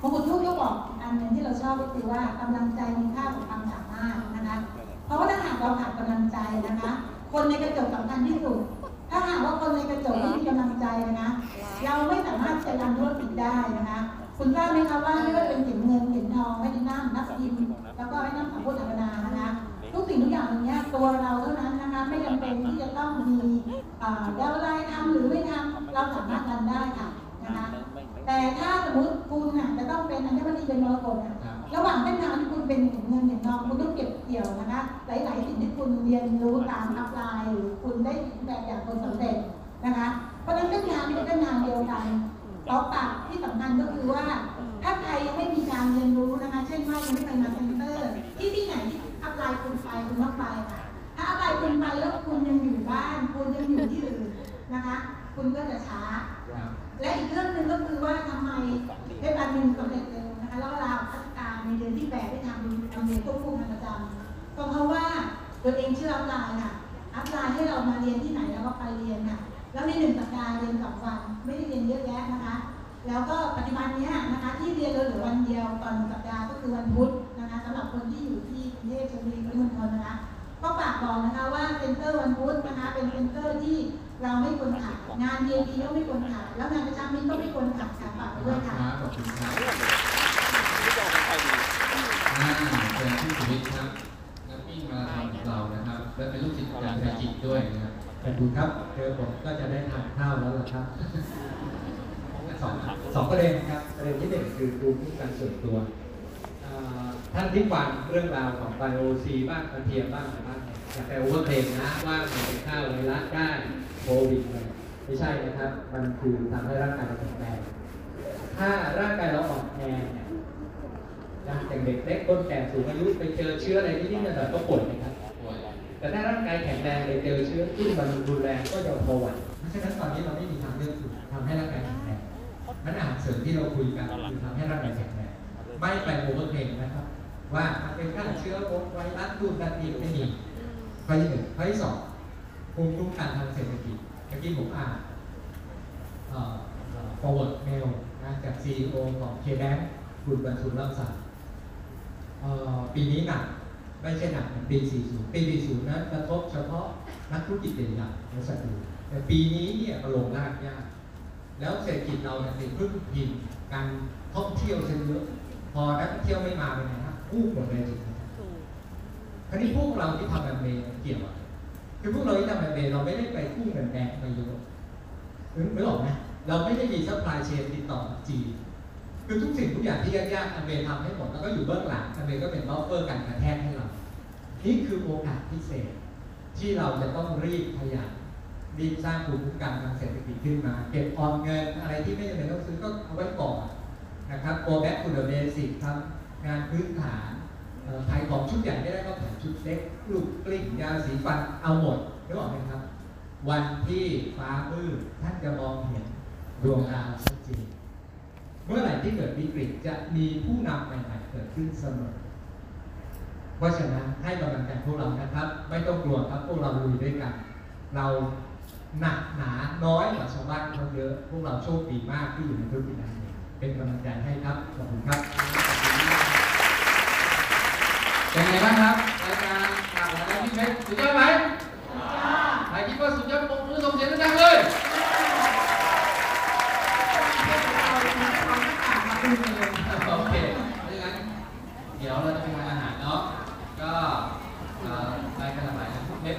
X: พระพุทธทูตก็บอกอันหนึ่งที่เราชอบก็คือว่ากำลังใจมีค่ากว่าความสามารถนะคะ เพราะว่าถ้าหากเราขาดกำลังใจนะคะ คนในกระจกสำคัญที่สุด ถ้าหากว่าคนในกระจกไม่มีกำลังใจนะคะเราไม่สามารถจะรันธุรกิจได้นะคะ คุณทราบไหมคะว่าไม่ว่าเป็นเข็มเงินเข็มทองไม่ได้น้ำนักพิมพ์แล้วก็ให้น้ำสัมพุทธนานะคะทุกสิ่งทุกอย่างอย่างเงี้ยตัวเราเท่านั้นนะคะไม่จำเป็นที่จะต้องมีเอ่อดาวไลน์ทำหรือไม่ทำเราสามารถทำได้ค่ะนะคะแต่ถ้าสมมติคุณน่ะจะต้องเป็นอัญมณีเป็นมรกตน่ะ ระหว่างเส้นทางที่คุณเป็นเข็มเงินเข็มทองคุณต้องเก็บเกี่ยวนะคะ หลาย ๆ สิ่งที่คุณเรียนรู้ตาม upline หรือคุณได้แบบอย่างคนสำเร็จนะคะ เพราะฉะนั้นเส้นทางนี้เป็นเส้นทางเดียวกันต่อปากที่สำคัญก็คือว่า ถ้าใครยังไม่มีการเรียนรู้นะคะ เช่นว่ายังไม่เคยมา center ที่ที่ไหนที่ upline คุณไปคุณต้องไปค่ะถ้า upline คุณไปแล้วคุณยังอยู่บ้าน คุณยังอยู่ที่อื่นนะคะ คุณก็จะช้า และอีกเรื่องหนึ่งก็คือว่าทำไมเพชรบานมินสำเร็จเร็วนะคะแล้วเวลาพัฒการใน เดือนที่แปดได้ทำทำเรียนควบคู่กันประจำก็เพราะว่าตัวเองเชื่อ upline ค่ะ upline ให้เรามาเรียนที่ไหนเราก็ไปเรียนค่ะแล้วในหนึ่งสัปดาห์เรียนสองวันไม่ได้เรียนเยอะแยะนะคะ แล้วก็ปัจจุบันนี้นะคะที่เรียนเราเหลือวันเดียวตอนสัปดาห์ก็คือวันพุธนะคะสำหรับคนที่อยู่ที่กรุงเทพชลบุรีปริมณฑลนะคะก็ฝากบอกนะคะว่า center วันพุธนะคะเป็น center ที่เราไม่ควรขาดงาน VIP ก็ไม่ควรขาดแล้วงานประจำมิตรก็ไม่ควรขาดค่ะฝากไว้ด้วยค่ะ
B: ขอบคุณครับอ่าเชิญพี่สุ วิทย์ครับนักวิ่งมาราธอนของเรานะครับ และเป็นลูกศิษย์อาจารย์ไทยจิตด้วยนะครับ
Y: ขอบคุณครับเดี๋ยวผมก็จะได้ทานข้าวแล้วล่ะครับสองสองประเด็นครับประเด็นที่หนึ่งคือภูมิคุ้มกันส่วนตัวอ่าท่านที่ฟังเรื่องราวของไบโอซีบ้างกระเทียมบ้างอะไรบ้างเนี่ยอย่าไปโอเวอร์เคลมนะว่ามันเป็นข้าวไวรัสได้โควิดเลยไม่ใช่นะครับ มันคือทำให้ร่างกายเราแข็งแรงถ้าร่างกายเราอ่อนแอเนี่ยนะอย่างเด็กเล็กคนแก่สูงอายุไปเจอเชื้ออะไรที่นี่หน่อยๆก็ป่วยนะครับแต่ถ้าร่างกายแข็งแรงไปเจอเชื้อที่มันรุนแรงก็จะพอไหวเพราะฉะนั้นตอนนี้เราไม่มีทางเลือกอื่นทำให้ร่างกายแข็งแรงมันอาหารเสริมที่เราคุยกันคือทำให้ร่างกายแข็งแรงไม่ไป overclaim นะครับ ว่าเป็นฆ่าเชื้อไวรัสรูปแบบนี้ไม่มีข้อที่หนึ่งข้อที่สองภูมิคุ้มกันทางเศรษฐกิจเมื่อกี้ผมอ่านเอ่อ forward mail นะจาก CEO ของ KBank คุณบรรทุนรักษา ปีนี้หนักไม่ใช่หนักเหมือนปี 40 ปี 40 นั้นกระทบเฉพาะนักธุรกิจใหญ่ๆบริษัทอื่นแต่ปีนี้เนี่ยลงรากยากแล้วเศรษฐกิจเราเนี่ยเป็นพึ่งพิงการท่องเที่ยวเยอะพอนักท่องเที่ยวไม่มาเป็นไงฮะกู้หมดเลยจริงคราวนี้พวกเราที่ทำแอมเวย์เกี่ยวอะไรคือพวกเราที่ทำแอมเวย์เราไม่ได้ไปกู้เงินแบงก์มาเยอะนึกนึกออกไหมเราไม่ได้มี supply chain ติดต่อจีน คือทุกสิ่งทุกอย่างที่ยากๆแอมเวย์ทำให้หมดแล้วก็อยู่เบื้องหลังแอมเวย์ก็เป็น buffer กันกระแทกให้เรา นี่คือโอกาสพิเศษ ที่เราจะต้องรีบขยันรีบสร้างภูมิคุ้มกันทางเศรษฐกิจขึ้นมา เก็บออมเงินอะไรที่ไม่จำเป็นต้องซื้อก็เอาไว้ก่อนนะครับโ go back to the basic ทำงานพื้นฐานเอ่อขายของชุดใหญ่ไม่ได้ก็ขายชุดเล็กลูกกลิ้งยาสีฟันเอาหมดนึกออกไหมครับ วันที่ฟ้ามืดท่านจะมองเห็นดวงดาวชัดเจน มื่อไหร่ที่เกิดวิกฤตจะมีผู้นำใหม่ๆเกิดขึ้นเสมอ เพราะฉะนั้นให้กำลังใจพวกเรานะครับ ไม่ต้องกลัวครับพวกเราลุยด้วยกัน เราหนักหนาน้อยกว่าชาวบ้านเขาเยอะ พวกเราโชคดีมากที่อยู่ในธุรกิจนี้เป็นกำลังใจให้ครับขอบคุณครับ
B: เป็นไงบ้างครับรายการหลากหลายและพิเศไหมสุดยอดไหมใครคิดว่าสุดยอดปรบมือส่งเสียงดัง โอเคเดี๋ยวเราจะไปทานอาหารเนาะ ก็ไปกันหลายๆนะเด็ก